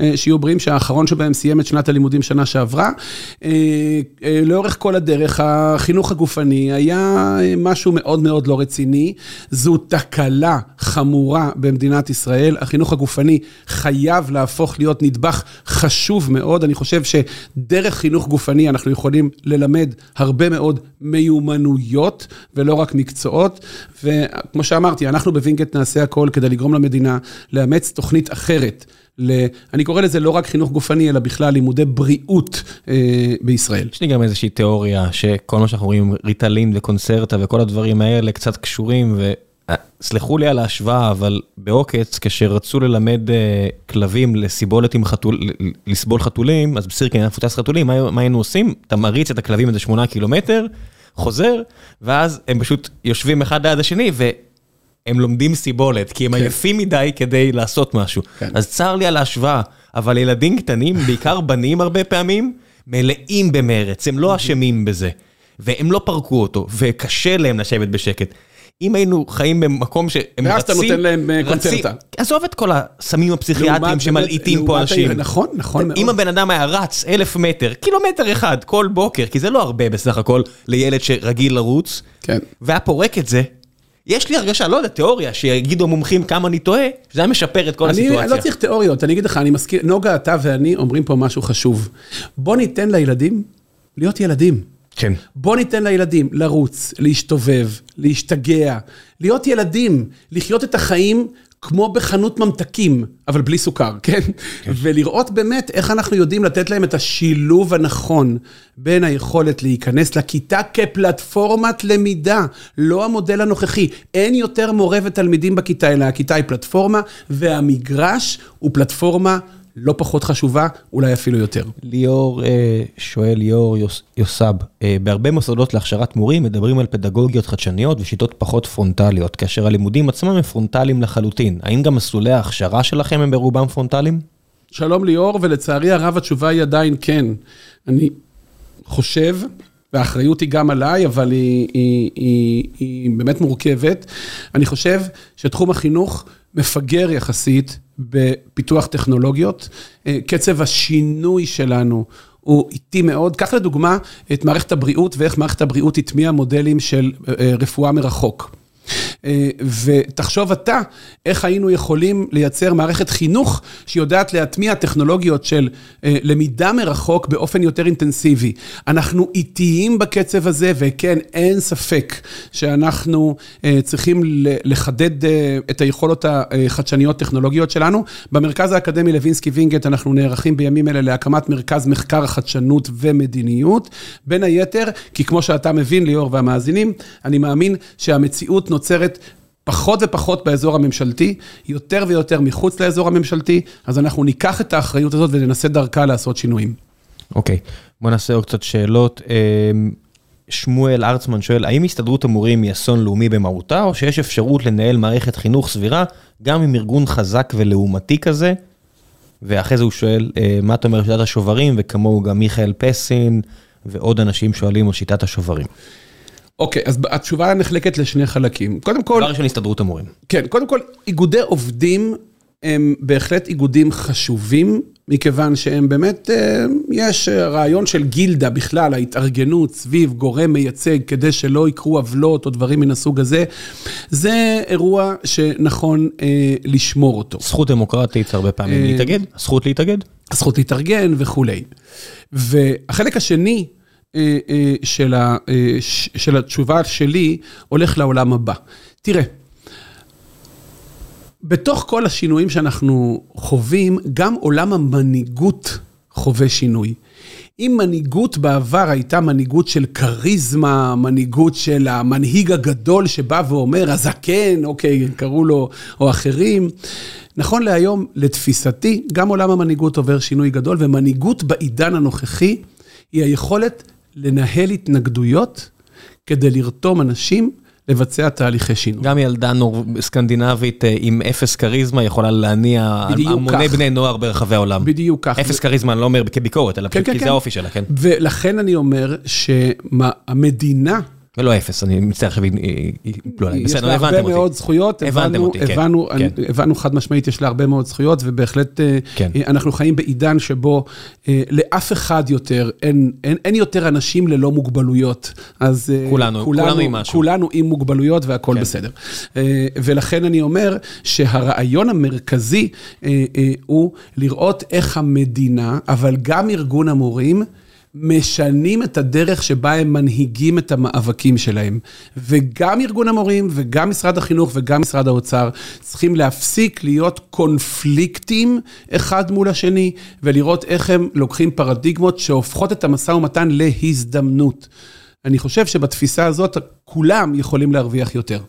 אה, שיהיו בריאים, שהאחרון שבהם סיים את שנת הלימודים שנה שעברה. אה, אה, לאורך כל הדרך, החינוך הגופני היה משהו מאוד מאוד לא רציני. זו תקלה חמורה במדינת ישראל. החינוך הגופני חייב להפוך להיות נדבך חשוב מאוד. אני חושב שדרך חינוך גופני אנחנו יכולים ללמד הרבה מאוד מיומנויות ולא רק מקצועות. וכמו שאמרתי, אנחנו בווינגייט נעשה הכל כדי לגרום למדינה לאמץ תוכנית אחרת. ל... אני קורא לזה לא רק חינוך גופני, אלא בכלל לימודי בריאות אה, בישראל. יש לי גם איזושהי תיאוריה שכל מה שאנחנו רואים, ריטלין וקונצרטה וכל הדברים האלה קצת קשורים, ו... סלחו לי על ההשוואה, אבל בעוקץ, כשרצו ללמד uh, כלבים לסיבולת עם חתול, לסבול חתולים, אז בסירקין היה מפוצץ חתולים, מה, מה היינו עושים? אתה מריץ את הכלבים איזה שמונה קילומטר, חוזר, ואז הם פשוט יושבים אחד ליד השני, והם לומדים סיבולת, כי הם כן. עייפים מדי כדי לעשות משהו. כן. אז צר לי על ההשוואה, אבל ילדים קטנים, בעיקר בנים הרבה פעמים, מלאים במרץ, הם לא אשמים בזה. והם לא פרקו אותו, וקשה להם לשבת בשקט. אם היינו חיים במקום שהם רצים, ואז אתה נותן להם אה, קונצרטה. עזוב את כל הסמים הפסיכיאטריים שמלעיטים פה אנשים. נכון, נכון מאוד. אם הבן אדם היה רץ אלף מטר, קילומטר אחד כל בוקר, כי זה לא הרבה בסך הכל לילד שרגיל לרוץ, כן. והיה פורק את זה, יש לי הרגשה, לא יודע, תיאוריה, שיגידו המומחים כמה אני טועה, שזה היה משפר את כל הסיטואציה. אני לא צריך תיאוריות, אני אגיד לך, אני מזכיר, נוגה, אתה ואני אומרים פה משהו חשוב. בוא ניתן לילדים להיות ילדים. כן. בוא ניתן לילדים לרוץ, להשתובב, להשתגע, להיות ילדים, לחיות את החיים כמו בחנות ממתקים, אבל בלי סוכר, [laughs] כן? כן? ולראות באמת איך אנחנו יודעים לתת להם את השילוב הנכון בין היכולת להיכנס לכיתה כפלטפורמת למידה, לא המודל הנוכחי. אין יותר מורה ותלמידים בכיתה, אלא הכיתה היא פלטפורמה, והמגרש הוא פלטפורמה לא פחות חשובה, אולי אפילו יותר. ליאור אה, שואל, ליאור יוסב, אה, בהרבה מוסדות להכשרת מורים מדברים על פדגוגיות חדשניות ושיטות פחות פרונטליות, כאשר הלימודים עצמם הם פרונטליים לחלוטין. האם גם מסלולי ההכשרה שלכם הם ברובם פרונטליים? שלום ליאור, ולצערי הרב התשובה היא עדיין כן. אני חושב, והאחריות היא גם עליי, אבל היא, היא, היא, היא באמת מורכבת. אני חושב שתחום החינוך מפגר יחסית בפיתוח טכנולוגיות. אה, קצב השינוי שלנו הוא איטי מאוד. קח לדוגמה את מערכת הבריאות ואיך מערכת הבריאות הטמיעה מודלים של אה, רפואה מרחוק. אה, ותחשוב אתה, איך היינו יכולים לייצר מערכת חינוך שיודעת להטמיע טכנולוגיות של אה, למידה מרחוק באופן יותר אינטנסיבי. אנחנו איטיים בקצב הזה, וכן, אין ספק שאנחנו אה, צריכים לחדד את היכולות החדשניות טכנולוגיות שלנו. במרכז האקדמי לוינסקי וינגייט אנחנו נערכים בימים אלה להקמת מרכז מחקר חדשנות ומדיניות. בין היתר, כי כמו שאתה מבין, ליאור והמאזינים, אני מאמין שהמציאות נוצרת פחות ופחות באזור הממשלתי, יותר ויותר מחוץ לאזור הממשלתי, אז אנחנו ניקח את האחריות הזאת וננסה דרכה לעשות שינויים. אוקיי, okay. בוא נעשה עוד קצת שאלות. אמ, שמואל ארצמן שואל, האם הסתדרות המורים היא אסון לאומי במהותה, או שיש אפשרות לנהל מערכת חינוך סבירה, גם עם ארגון חזק ולעומתי כזה? ואחרי זה הוא שואל, אה, מה אתה אומר על שיטת השוברים, וכמוהו גם מיכאל פסין, ועוד אנשים שואלים על שיטת השוברים. אוקיי, אז התשובה נחלקת לשני חלקים. קודם כל... דבר ראשון, הסתדרות המורים. כן, קודם כל, איגודי עובדים הם בהחלט איגודים חשובים, מכיוון שהם באמת, אה, יש רעיון של גילדה בכלל, ההתארגנות סביב גורם מייצג כדי שלא יקרו עוולות או דברים מן הסוג הזה, זה אירוע שנכון אה, לשמור אותו. זכות דמוקרטית הרבה פעמים אה, להתאגד, הזכות להתאגד. הזכות להתארגן וכולי. והחלק השני אה, אה, של, ה, אה, של התשובה שלי הולך לעולם הבא. תראה, בתוך כל השינויים שאנחנו חווים, גם עולם המנהיגות חווה שינוי. אם מנהיגות בעבר הייתה מנהיגות של כריזמה, מנהיגות של המנהיג הגדול שבא ואומר, הזקן, אוקיי, קראו לו, או אחרים, נכון להיום, לתפיסתי, גם עולם המנהיגות עובר שינוי גדול, ומנהיגות בעידן הנוכחי היא היכולת לנהל התנגדויות כדי לרתום אנשים לבצע תהליכי שינוי. גם ילדה נור... סקנדינבית אה, עם אפס כריזמה יכולה להניע המוני בני נוער ברחבי העולם. בדיוק כך. אפס כריזמה, אני לא אומר כביקורת, אלא כן, כן, כי כן. זה האופי שלה, כן. ולכן אני אומר שהמדינה... ולא אפס, אני מצטער עכשיו, לא, בסדר, הבנתם אותי. יש לה הרבה מאוד זכויות, הבנו, כן, כן. הבנו חד משמעית, יש לה הרבה מאוד זכויות, ובהחלט אה, כן. אנחנו חיים בעידן שבו אה, לאף אחד יותר, אין, יותר אנשים ללא מוגבלויות. אז אה, כולנו, כולנו, עם משהו. כולנו עם מוגבלויות והכול. בסדר. ולכן אני אומר שהרעיון המרכזי הוא לראות איך המדינה, אבל גם ארגון המורים, משנים את הדרך שבה הם מנהיגים את המאבקים שלהם. וגם ארגון המורים, וגם משרד החינוך, וגם משרד האוצר, צריכים להפסיק להיות קונפליקטים אחד מול השני, ולראות איך הם לוקחים פרדיגמות שהופכות את המשא ומתן להזדמנות. אני חושב שבתפיסה הזאת כולם יכולים להרוויח יותר.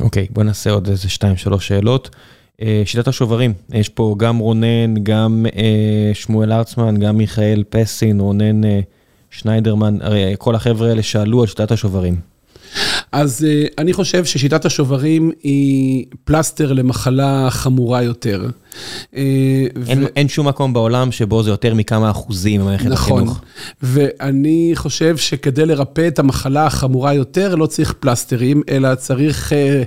אוקיי, okay, בוא נעשה עוד איזה שתיים, שלוש שאלות. אה, שיטת השוברים, יש פה גם רונן, גם אה, שמואל ארצמן, גם מיכאל פסין, רונן אה, שניידרמן, הרי כל החבר'ה האלה שאלו על שיטת השוברים. אז אני חושב ששיטת השוברים היא פלסטר למחלה חמורה יותר. אין, ו... אין שום מקום בעולם שבו זה יותר מכמה אחוזים במערכת נכון, החינוך. נכון, ואני חושב שכדי לרפא את המחלה החמורה יותר, לא צריך פלסטרים, אלא צריך אה,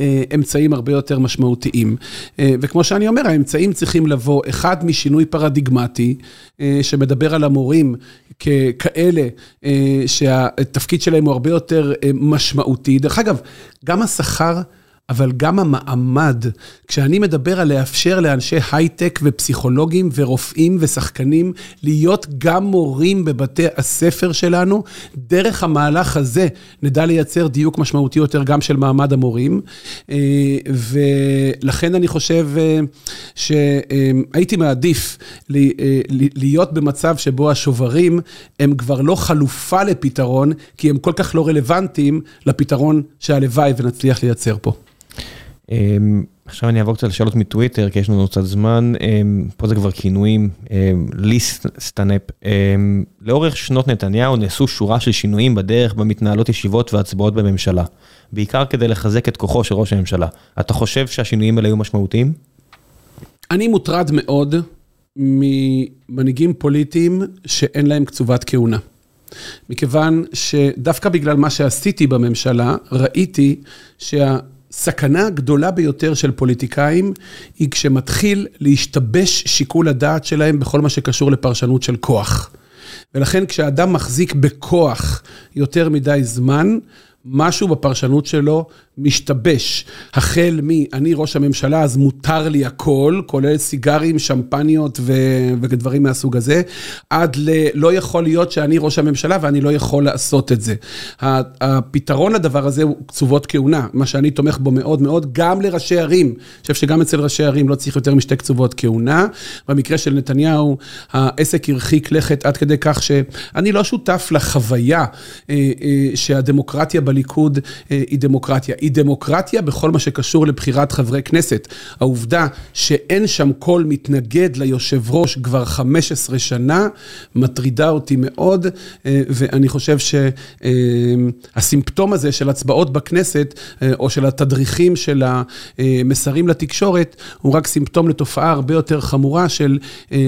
אה, אמצעים הרבה יותר משמעותיים. אה, וכמו שאני אומר, האמצעים צריכים לבוא, אחד משינוי פרדיגמטי, אה, שמדבר על המורים ככאלה אה, שהתפקיד שלהם הוא הרבה יותר אה, משמעותי. משמעותי. דרך אגב, גם השכר... אבל גם המעמד, כשאני מדבר על לאפשר לאנשי הייטק ופסיכולוגים ורופאים ושחקנים להיות גם מורים בבתי הספר שלנו, דרך המהלך הזה נדע לייצר דיוק משמעותי יותר גם של מעמד המורים. אה, ולכן אני חושב אה, שהייתי מעדיף אה, להיות במצב שבו השוברים הם כבר לא חלופה לפתרון, כי הם כל כך לא רלוונטיים לפתרון שהלוואי ונצליח לייצר פה. אמ, עכשיו אני אעבור קצת לשאלות מטוויטר, כי יש לנו קצת זמן. אמ, פה זה כבר כינויים. ליסט סטנאפ. אמ, לאורך שנות נתניהו נעשו שורה של שינויים בדרך בה מתנהלות ישיבות והצבעות בממשלה. בעיקר כדי לחזק את כוחו של ראש הממשלה. אתה חושב שהשינויים האלה היו משמעותיים? אני מוטרד מאוד ממנהיגים פוליטיים שאין להם קצובת כהונה. מכיוון שדווקא בגלל מה שעשיתי בממשלה, ראיתי שה... סכנה גדולה ביותר של פוליטיקאים היא כשמתחיל להשתבש שיקול הדעת שלהם בכל מה שקשור לפרשנות של כוח. ולכן כשאדם מחזיק בכוח יותר מדי זמן, משהו בפרשנות שלו משתבש. החל מ"אני ראש הממשלה, אז מותר לי הכל", כולל סיגרים, שמפניות ו- ודברים מהסוג הזה, עד ל"לא יכול להיות שאני ראש הממשלה ואני לא יכול לעשות את זה". הפתרון לדבר הזה הוא קצובות כהונה, מה שאני תומך בו מאוד מאוד, גם לראשי ערים. אני חושב שגם אצל ראשי ערים לא צריך יותר משתי קצובות כהונה. במקרה של נתניהו, העסק הרחיק לכת עד כדי כך שאני לא שותף לחוויה אה, אה, שהדמוקרטיה בליכוד אה, היא דמוקרטיה. היא דמוקרטיה בכל מה שקשור לבחירת חברי כנסת. העובדה שאין שם קול מתנגד ליושב ראש כבר 15 שנה, מטרידה אותי מאוד, אה, ואני חושב שהסימפטום הזה של הצבעות בכנסת, אה, או של התדריכים של המסרים לתקשורת, הוא רק סימפטום לתופעה הרבה יותר חמורה של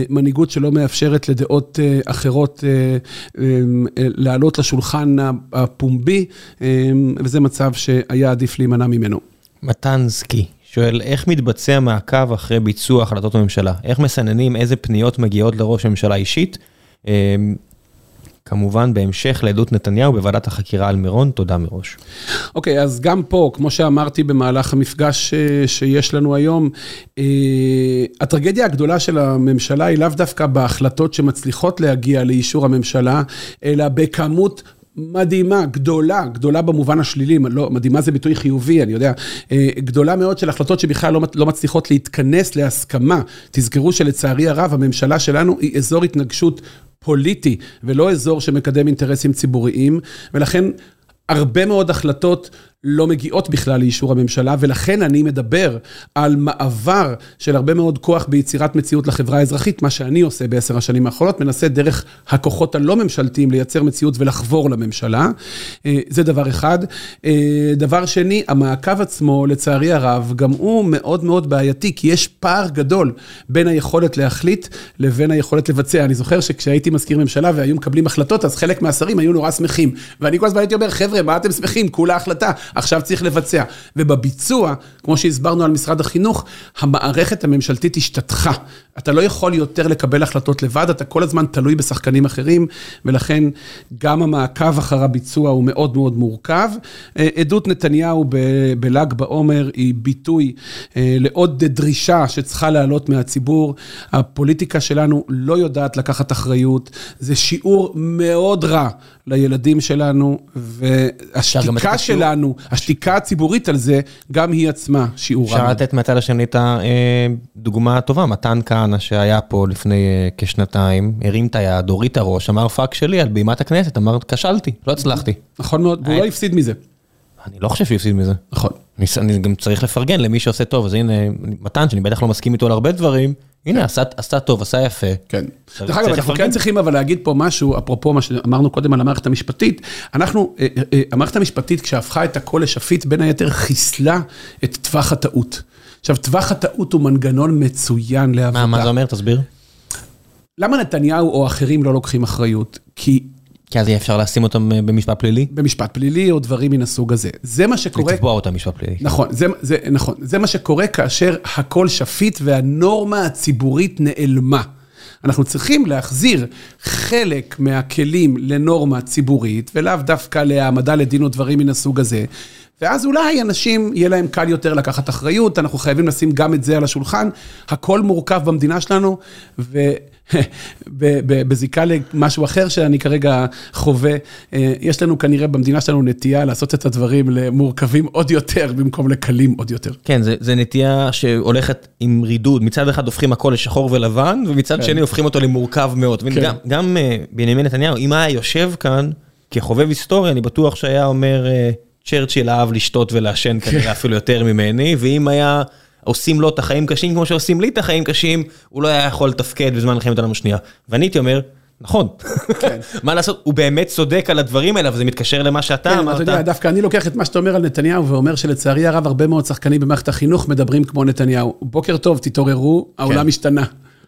מנהיגות שלא מאפשרת לדעות אחרות לעלות לשולחן הפומבי, וזה מצב שהיה עדיף. עדיף להימנע ממנו. מתנסקי שואל, איך מתבצע מעקב אחרי ביצוע החלטות הממשלה? איך מסננים איזה פניות מגיעות לראש הממשלה אישית? אמ, כמובן, בהמשך לעדות נתניהו בוועדת החקירה על מירון, תודה מראש. אוקיי, okay, אז גם פה, כמו שאמרתי במהלך המפגש אה, שיש לנו היום, אה, הטרגדיה הגדולה של הממשלה היא לאו דווקא בהחלטות שמצליחות להגיע לאישור הממשלה, אלא בכמות מדהימה, גדולה, גדולה במובן השלילי, לא, מדהימה זה ביטוי חיובי, אני יודע, אה, גדולה מאוד של החלטות שבכלל לא, לא מצליחות להתכנס להסכמה. תזכרו שלצערי הרב, הממשלה שלנו היא אזור התנגשות פוליטי, ולא אזור שמקדם אינטרסים ציבוריים, ולכן הרבה מאוד החלטות לא מגיעות בכלל לאישור הממשלה, ולכן אני מדבר על מעבר של הרבה מאוד כוח ביצירת מציאות לחברה האזרחית, מה שאני עושה בעשר השנים האחרונות, מנסה דרך הכוחות הלא ממשלתיים לייצר מציאות ולחבור לממשלה. אה, זה דבר אחד. אה, דבר שני, המעקב עצמו, לצערי הרב, גם הוא מאוד מאוד בעייתי, כי יש פער גדול בין היכולת להחליט לבין היכולת לבצע. אני זוכר שכשהייתי מזכיר ממשלה והיו מקבלים החלטות, אז חלק מהשרים היו נורא שמחים. ואני כל הזמן הייתי אומר, חבר'ה, מה אתם שמחים? כולה החלטה. עכשיו צריך לבצע. ובביצוע, כמו שהסברנו על משרד החינוך, המערכת הממשלתית השתתחה. אתה לא יכול יותר לקבל החלטות לבד, אתה כל הזמן תלוי בשחקנים אחרים, ולכן גם המעקב אחר הביצוע הוא מאוד מאוד מורכב. אה, עדות נתניהו בל"ג בעומר היא ביטוי אה, לעוד דרישה שצריכה לעלות מהציבור. הפוליטיקה שלנו לא יודעת לקחת אחריות, זה שיעור מאוד רע לילדים שלנו, והשתיקה שלנו, השתיקה הציבורית על זה, גם היא עצמה שיעור רע. אפשר לתת מהצד השני את הדוגמה הטובה, מתן כהנא שהיה פה לפני אה, כשנתיים, הרים את היד, הוריד את הראש, אמר פאקאפ שלי על בימת הכנסת, אמר כשלתי, לא הצלחתי. נכון מאוד, והוא לא הפסיד מזה. אני לא חושב שהוא הפסיד מזה. נכון. אני גם צריך לפרגן למי שעושה טוב, אז הנה, מתן, שאני בטח לא מסכים איתו על הרבה דברים, הנה, עשה טוב, עשה יפה. כן. דרך אגב, אנחנו כן צריכים אבל להגיד פה משהו, אפרופו מה שאמרנו קודם על המערכת המשפטית, אנחנו, אה, אה, המערכת המשפטית, כשהפכה את הכל לשפיט, בין היתר חיסלה את טווח הטעות. עכשיו, טווח הטעות הוא מנגנון מצוין לעבודה. מה זה אומר? תסביר. למה נתניהו או אחרים לא לוקחים אחריות? כי כי אז יהיה אפשר לשים אותם אה, במשפט פלילי? במשפט פלילי או דברים מן הסוג הזה. זה מה שקורה... לתבוע אותם במשפט פלילי. נכון, זה, זה, נכון. זה מה שקורה כאשר הכל שפיט והנורמה הציבורית נעלמה. אנחנו צריכים להחזיר חלק מהכלים לנורמה ציבורית, ולאו דווקא להעמדה לדין או דברים מן הסוג הזה. ואז אולי אנשים, יהיה להם קל יותר לקחת אחריות, אנחנו חייבים לשים גם את זה על השולחן. הכל מורכב במדינה שלנו, [laughs] ובזיקה למשהו אחר שאני כרגע חווה, אה, יש לנו כנראה במדינה שלנו נטייה לעשות את הדברים למורכבים עוד יותר, במקום לקלים עוד יותר. כן, זה נטייה שהולכת עם רידוד, מצד אחד הופכים הכל לשחור ולבן, ומצד כן. שני הופכים אותו למורכב מאוד. כן. גם, גם אה, בנימין נתניהו, אם היה יושב כאן כחובב היסטוריה, אני בטוח שהיה אומר... אה, צ'רצ'יל אהב לשתות ולעשן כנראה כן. אפילו יותר ממני, ואם היה עושים לו את החיים קשים כמו שעושים לי את החיים קשים, הוא לא היה יכול לתפקד בזמן מלחמת העולם השנייה. ואני הייתי אומר, נכון, כן. [laughs] מה לעשות, הוא באמת צודק על הדברים האלה, וזה מתקשר למה שאתה כן, אמרת. אתה יודע, דווקא אני לוקח את מה שאתה אומר על נתניהו, ואומר שלצערי הרב, הרבה מאוד שחקנים במערכת החינוך מדברים כמו נתניהו. בוקר טוב, תתעוררו, העולם כן. השתנה.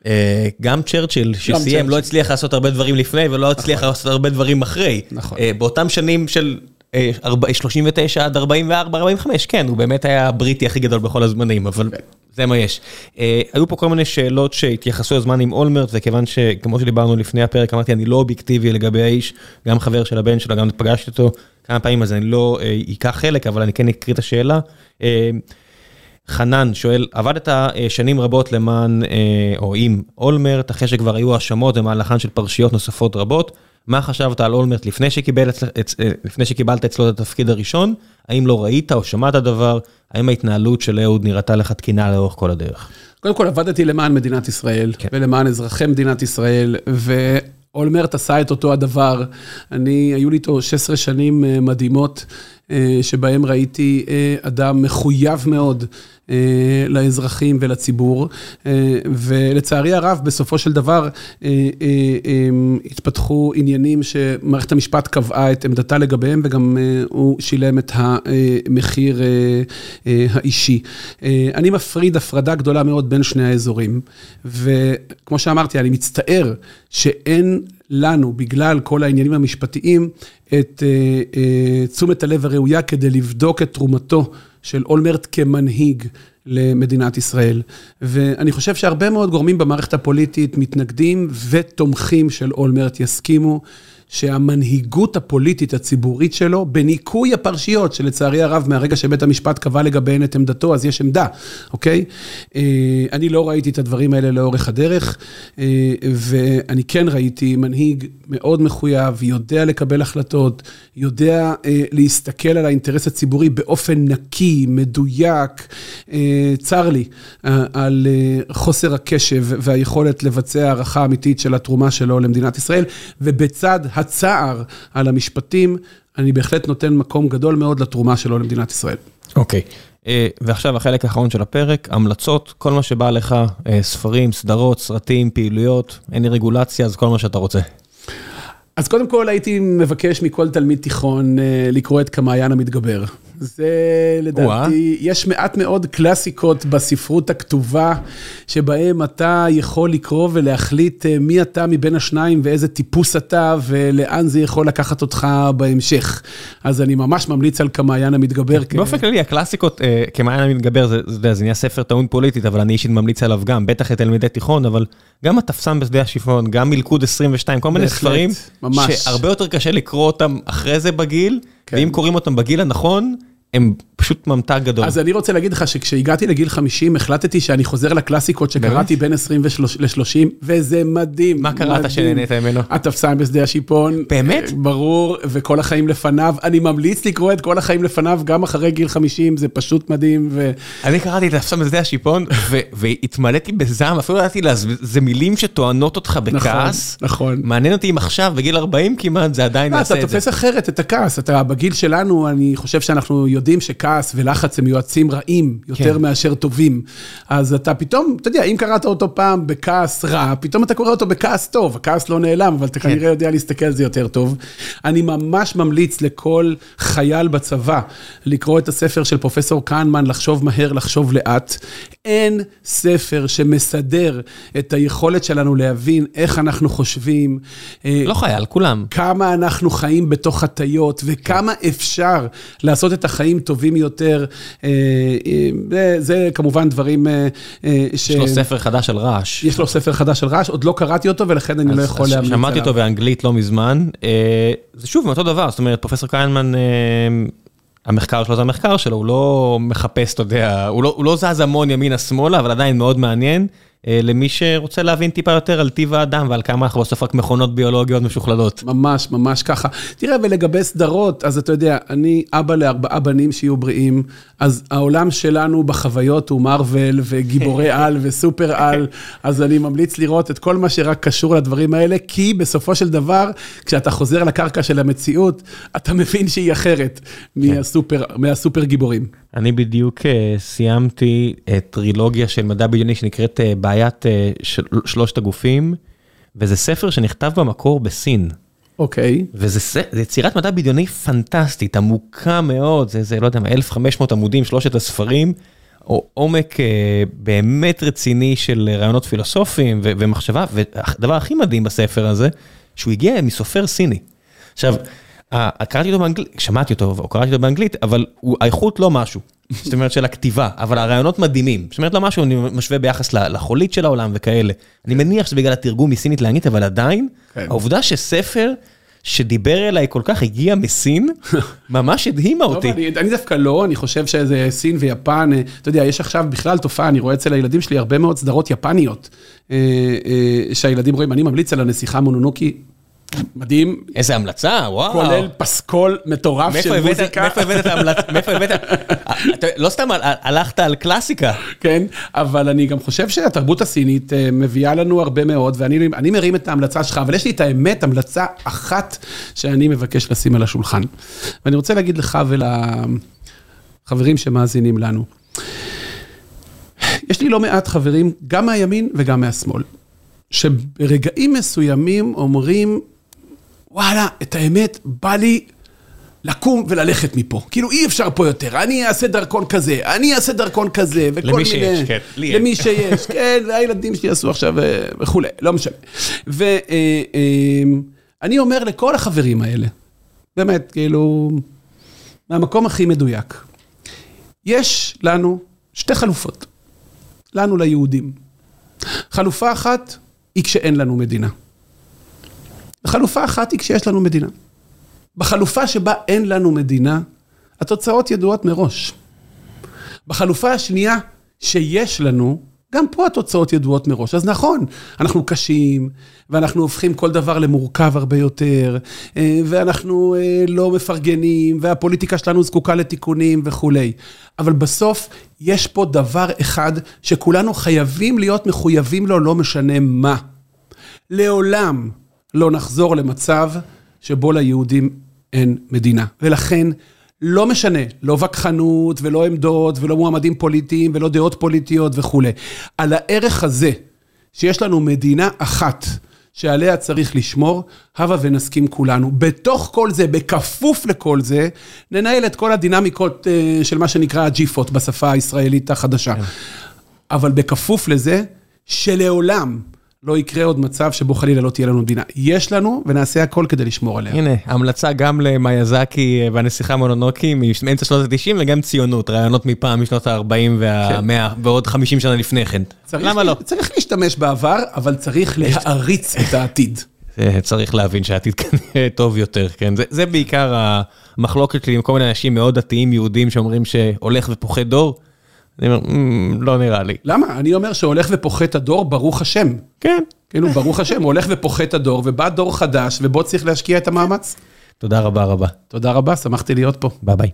אה, גם צ'רצ'יל שסיים לא הצליח לעשות הרבה דברים לפני ולא הצליח נכון. לעשות הרבה דברים אחרי. נכון. אה, באותם שנים של 39 עד 44, 45, כן, הוא באמת היה הבריטי הכי גדול בכל הזמנים, אבל כן. זה מה יש. אה, היו פה כל מיני שאלות שהתייחסו לזמן עם אולמרט, וכיוון שכמו שדיברנו לפני הפרק, אמרתי, אני לא אובייקטיבי לגבי האיש, גם חבר של הבן שלו, גם פגשתי אותו כמה פעמים, אז אני לא אה, אקח חלק, אבל אני כן אקריא את השאלה. אה, חנן שואל, עבדת שנים רבות למען, או עם אולמרט, אחרי שכבר היו האשמות במהלכן של פרשיות נוספות רבות. מה חשבת על אולמרט לפני, שקיבל, אה, לפני שקיבלת אצלו את התפקיד הראשון? האם לא ראית או שמעת דבר? האם ההתנהלות של אהוד נראתה לך תקינה לאורך כל הדרך? קודם כל עבדתי למען מדינת ישראל, כן. ולמען אזרחי מדינת ישראל, ואולמרט עשה את אותו הדבר. אני, היו לי איתו 16 שנים אה, מדהימות, שבהם ראיתי אדם מחויב מאוד. אה, לאזרחים ולציבור, אה, ולצערי הרב, בסופו של דבר, אה, התפתחו עניינים שמערכת המשפט קבעה את עמדתה לגביהם, וגם הוא שילם את המחיר האישי. אני מפריד הפרדה גדולה מאוד בין שני האזורים, וכמו שאמרתי, אני מצטער שאין לנו, בגלל כל העניינים המשפטיים, את תשומת הלב הראויה כדי לבדוק את תרומתו של אולמרט כמנהיג למדינת ישראל. ואני חושב שהרבה מאוד גורמים במערכת הפוליטית מתנגדים ותומכים של אולמרט יסכימו שהמנהיגות הפוליטית הציבורית שלו, בניקוי הפרשיות, שלצערי הרב, מהרגע שבית המשפט קבע לגביהן את עמדתו, אז יש עמדה, אוקיי? אה, אני לא ראיתי את הדברים האלה לאורך הדרך, אה, ואני כן ראיתי מנהיג מאוד מחויב, יודע לקבל החלטות, יודע אה, להסתכל על האינטרס הציבורי באופן נקי, מדויק. צר לי על חוסר הקשב והיכולת לבצע הערכה אמיתית של התרומה שלו למדינת ישראל, ובצד הצער על המשפטים, אני בהחלט נותן מקום גדול מאוד לתרומה שלו למדינת ישראל. אוקיי. Okay. אה, ועכשיו החלק האחרון של הפרק, המלצות, כל מה שבא לך, אה, ספרים, סדרות, סרטים, פעילויות, אין לי רגולציה, אז כל מה שאתה רוצה. אז קודם כל הייתי מבקש מכל תלמיד תיכון אה, לקרוא את כמעיין המתגבר. זה לדעתי, יש מעט מאוד קלאסיקות בספרות הכתובה, שבהם אתה יכול לקרוא ולהחליט אה, מי אתה מבין השניים ואיזה טיפוס אתה ולאן זה יכול לקחת אותך בהמשך. אז אני ממש ממליץ על כמעיין המתגבר. באופן כללי, הקלאסיקות, אה, כמעיין המתגבר, זה נהיה ספר טעון פוליטית, אבל אני אישית ממליץ עליו גם, בטח לתלמידי תיכון, אבל גם התפסם בשדה השיפון, גם מלכוד 22, כל מיני ספרים, שהרבה יותר קשה לקרוא אותם אחרי זה בגיל, כן. ואם קוראים אותם בגיל הנכון, הם פשוט ממתג גדול. אז אני רוצה להגיד לך שכשהגעתי לגיל 50, החלטתי שאני חוזר לקלאסיקות שקראתי בין 20 ל-30, וזה מדהים. מה קראת שנהנית ממנו? התפסיים בשדה השיפון. באמת? ברור, וכל החיים לפניו. אני ממליץ לקרוא את כל החיים לפניו, גם אחרי גיל 50, זה פשוט מדהים. ו... אני קראתי את התפסיים בשדה השיפון, והתמלאתי בזעם, אפילו ידעתי לה, זה מילים שטוענות אותך בכעס. נכון, נכון. מעניין אותי אם עכשיו, בגיל 40 כמעט, זה עדיין יעשה את זה. אתה תופס אחרת את הכעס. אתה, בגיל שלנו, אני חושב שאנחנו יודעים שכעס ולחץ הם יועצים רעים יותר כן. מאשר טובים. אז אתה פתאום, אתה יודע, אם קראת אותו פעם בכעס רע, פתאום אתה קורא אותו בכעס טוב. הכעס לא נעלם, אבל אתה כן. כנראה יודע להסתכל על זה יותר טוב. אני ממש ממליץ לכל חייל בצבא לקרוא את הספר של פרופסור קהנמן, לחשוב מהר, לחשוב לאט. אין ספר שמסדר את היכולת שלנו להבין איך אנחנו חושבים. אה, לא חייל, כולם. כמה אנחנו חיים בתוך הטיות, וכמה אפשר לעשות את החיים טובים יותר. יותר. זה כמובן דברים ש... יש לו ספר חדש על רעש. יש לו ספר חדש על רעש, עוד לא קראתי אותו ולכן אני לא יכול להמליץ עליו. שמעתי אותו באנגלית לא מזמן. זה שוב אותו דבר, זאת אומרת, פרופסור קיינמן... המחקר שלו זה המחקר שלו, הוא לא מחפש, אתה יודע, הוא לא, הוא לא זז המון ימינה-שמאלה, אבל עדיין מאוד מעניין. למי שרוצה להבין טיפה יותר על טיב האדם ועל כמה אנחנו בסוף רק מכונות ביולוגיות משוכללות. ממש, ממש ככה. תראה, ולגבי סדרות, אז אתה יודע, אני אבא לארבעה בנים שיהיו בריאים, אז העולם שלנו בחוויות הוא מארוול וגיבורי [laughs] על וסופר על, אז אני ממליץ לראות את כל מה שרק קשור לדברים האלה, כי בסופו של דבר, כשאתה חוזר לקרקע של המציאות, אתה מבין שהיא אחרת מהסופר, מהסופר גיבורים. אני בדיוק סיימתי טרילוגיה של מדע בדיוני שנקראת בעיית שלושת הגופים, וזה ספר שנכתב במקור בסין. אוקיי. וזה יצירת מדע בדיוני פנטסטית, עמוקה מאוד, זה, זה לא יודע מה, 1500 עמודים, שלושת הספרים, או עומק באמת רציני של רעיונות פילוסופיים ומחשבה, והדבר הכי מדהים בספר הזה, שהוא הגיע מסופר סיני. עכשיו, קראתי אותו באנגלית, שמעתי אותו או קראתי אותו באנגלית, אבל האיכות לא משהו. זאת אומרת של הכתיבה, אבל הרעיונות מדהימים. זאת אומרת לא משהו, אני משווה ביחס לחולית של העולם וכאלה. אני מניח שזה בגלל התרגום מסינית לאנגלית, אבל עדיין, העובדה שספר שדיבר אליי כל כך הגיע מסין, [laughs] ממש הדהימה אותי. אני דווקא לא, אני חושב שזה סין ויפן, אתה יודע, יש עכשיו בכלל תופעה, אני רואה אצל הילדים שלי הרבה מאוד סדרות יפניות, שהילדים רואים, אני ממליץ על הנסיכה מונונוקי. מדהים. איזה המלצה, וואו. כולל פסקול מטורף של מוזיקה. מאיפה הבאת את ההמלצה? [laughs] מאיפה הבאת? לא סתם הלכת על קלאסיקה. כן, אבל אני גם חושב שהתרבות הסינית מביאה לנו הרבה מאוד, ואני מרים את ההמלצה שלך, אבל יש לי את האמת, המלצה אחת שאני מבקש לשים על השולחן. ואני רוצה להגיד לך ולחברים שמאזינים לנו. יש לי לא מעט חברים, גם מהימין וגם מהשמאל, שברגעים מסוימים אומרים, וואלה, את האמת, בא לי לקום וללכת מפה. כאילו, אי אפשר פה יותר, אני אעשה דרכון כזה, אני אעשה דרכון כזה, וכל למי מיני... שיש, כן. לי אין. למי שיש, [laughs] כן, והילדים שלי יעשו עכשיו וכולי, לא משנה. ואני אומר לכל החברים האלה, באמת, כאילו, מהמקום הכי מדויק, יש לנו שתי חלופות, לנו ליהודים. חלופה אחת היא כשאין לנו מדינה. חלופה אחת היא כשיש לנו מדינה. בחלופה שבה אין לנו מדינה, התוצאות ידועות מראש. בחלופה השנייה שיש לנו, גם פה התוצאות ידועות מראש. אז נכון, אנחנו קשים, ואנחנו הופכים כל דבר למורכב הרבה יותר, ואנחנו לא מפרגנים, והפוליטיקה שלנו זקוקה לתיקונים וכולי. אבל בסוף יש פה דבר אחד שכולנו חייבים להיות מחויבים לו, לא משנה מה. לעולם לא נחזור למצב שבו ליהודים אין מדינה. ולכן, לא משנה, לא וכחנות ולא עמדות ולא מועמדים פוליטיים ולא דעות פוליטיות וכולי. על הערך הזה, שיש לנו מדינה אחת שעליה צריך לשמור, הבה ונסכים כולנו. בתוך כל זה, בכפוף לכל זה, ננהל את כל הדינמיקות של מה שנקרא הג'יפות בשפה הישראלית החדשה. אבל בכפוף לזה, שלעולם לא יקרה עוד מצב שבו חלילה לא תהיה לנו מדינה. יש לנו, ונעשה הכל כדי לשמור עליה. הנה, המלצה גם למיאזקי והנסיכה מונונוקי מאמצע שנות ה-90, וגם ציונות, רעיונות מפעם משנות ה-40 וה-100, ועוד 50 שנה לפני כן. למה לא? צריך להשתמש בעבר, אבל צריך [laughs] להעריץ את העתיד. צריך להבין שהעתיד כנראה טוב יותר, כן? זה בעיקר המחלוקת שלי עם כל מיני אנשים מאוד דתיים יהודים שאומרים שהולך ופוחד דור. אני אומר, לא נראה לי. למה? אני אומר שהולך ופוחת הדור, ברוך השם. כן. כאילו, ברוך השם, הולך ופוחת הדור, ובא דור חדש, ובו צריך להשקיע את המאמץ. תודה רבה רבה. תודה רבה, שמחתי להיות פה. ביי ביי.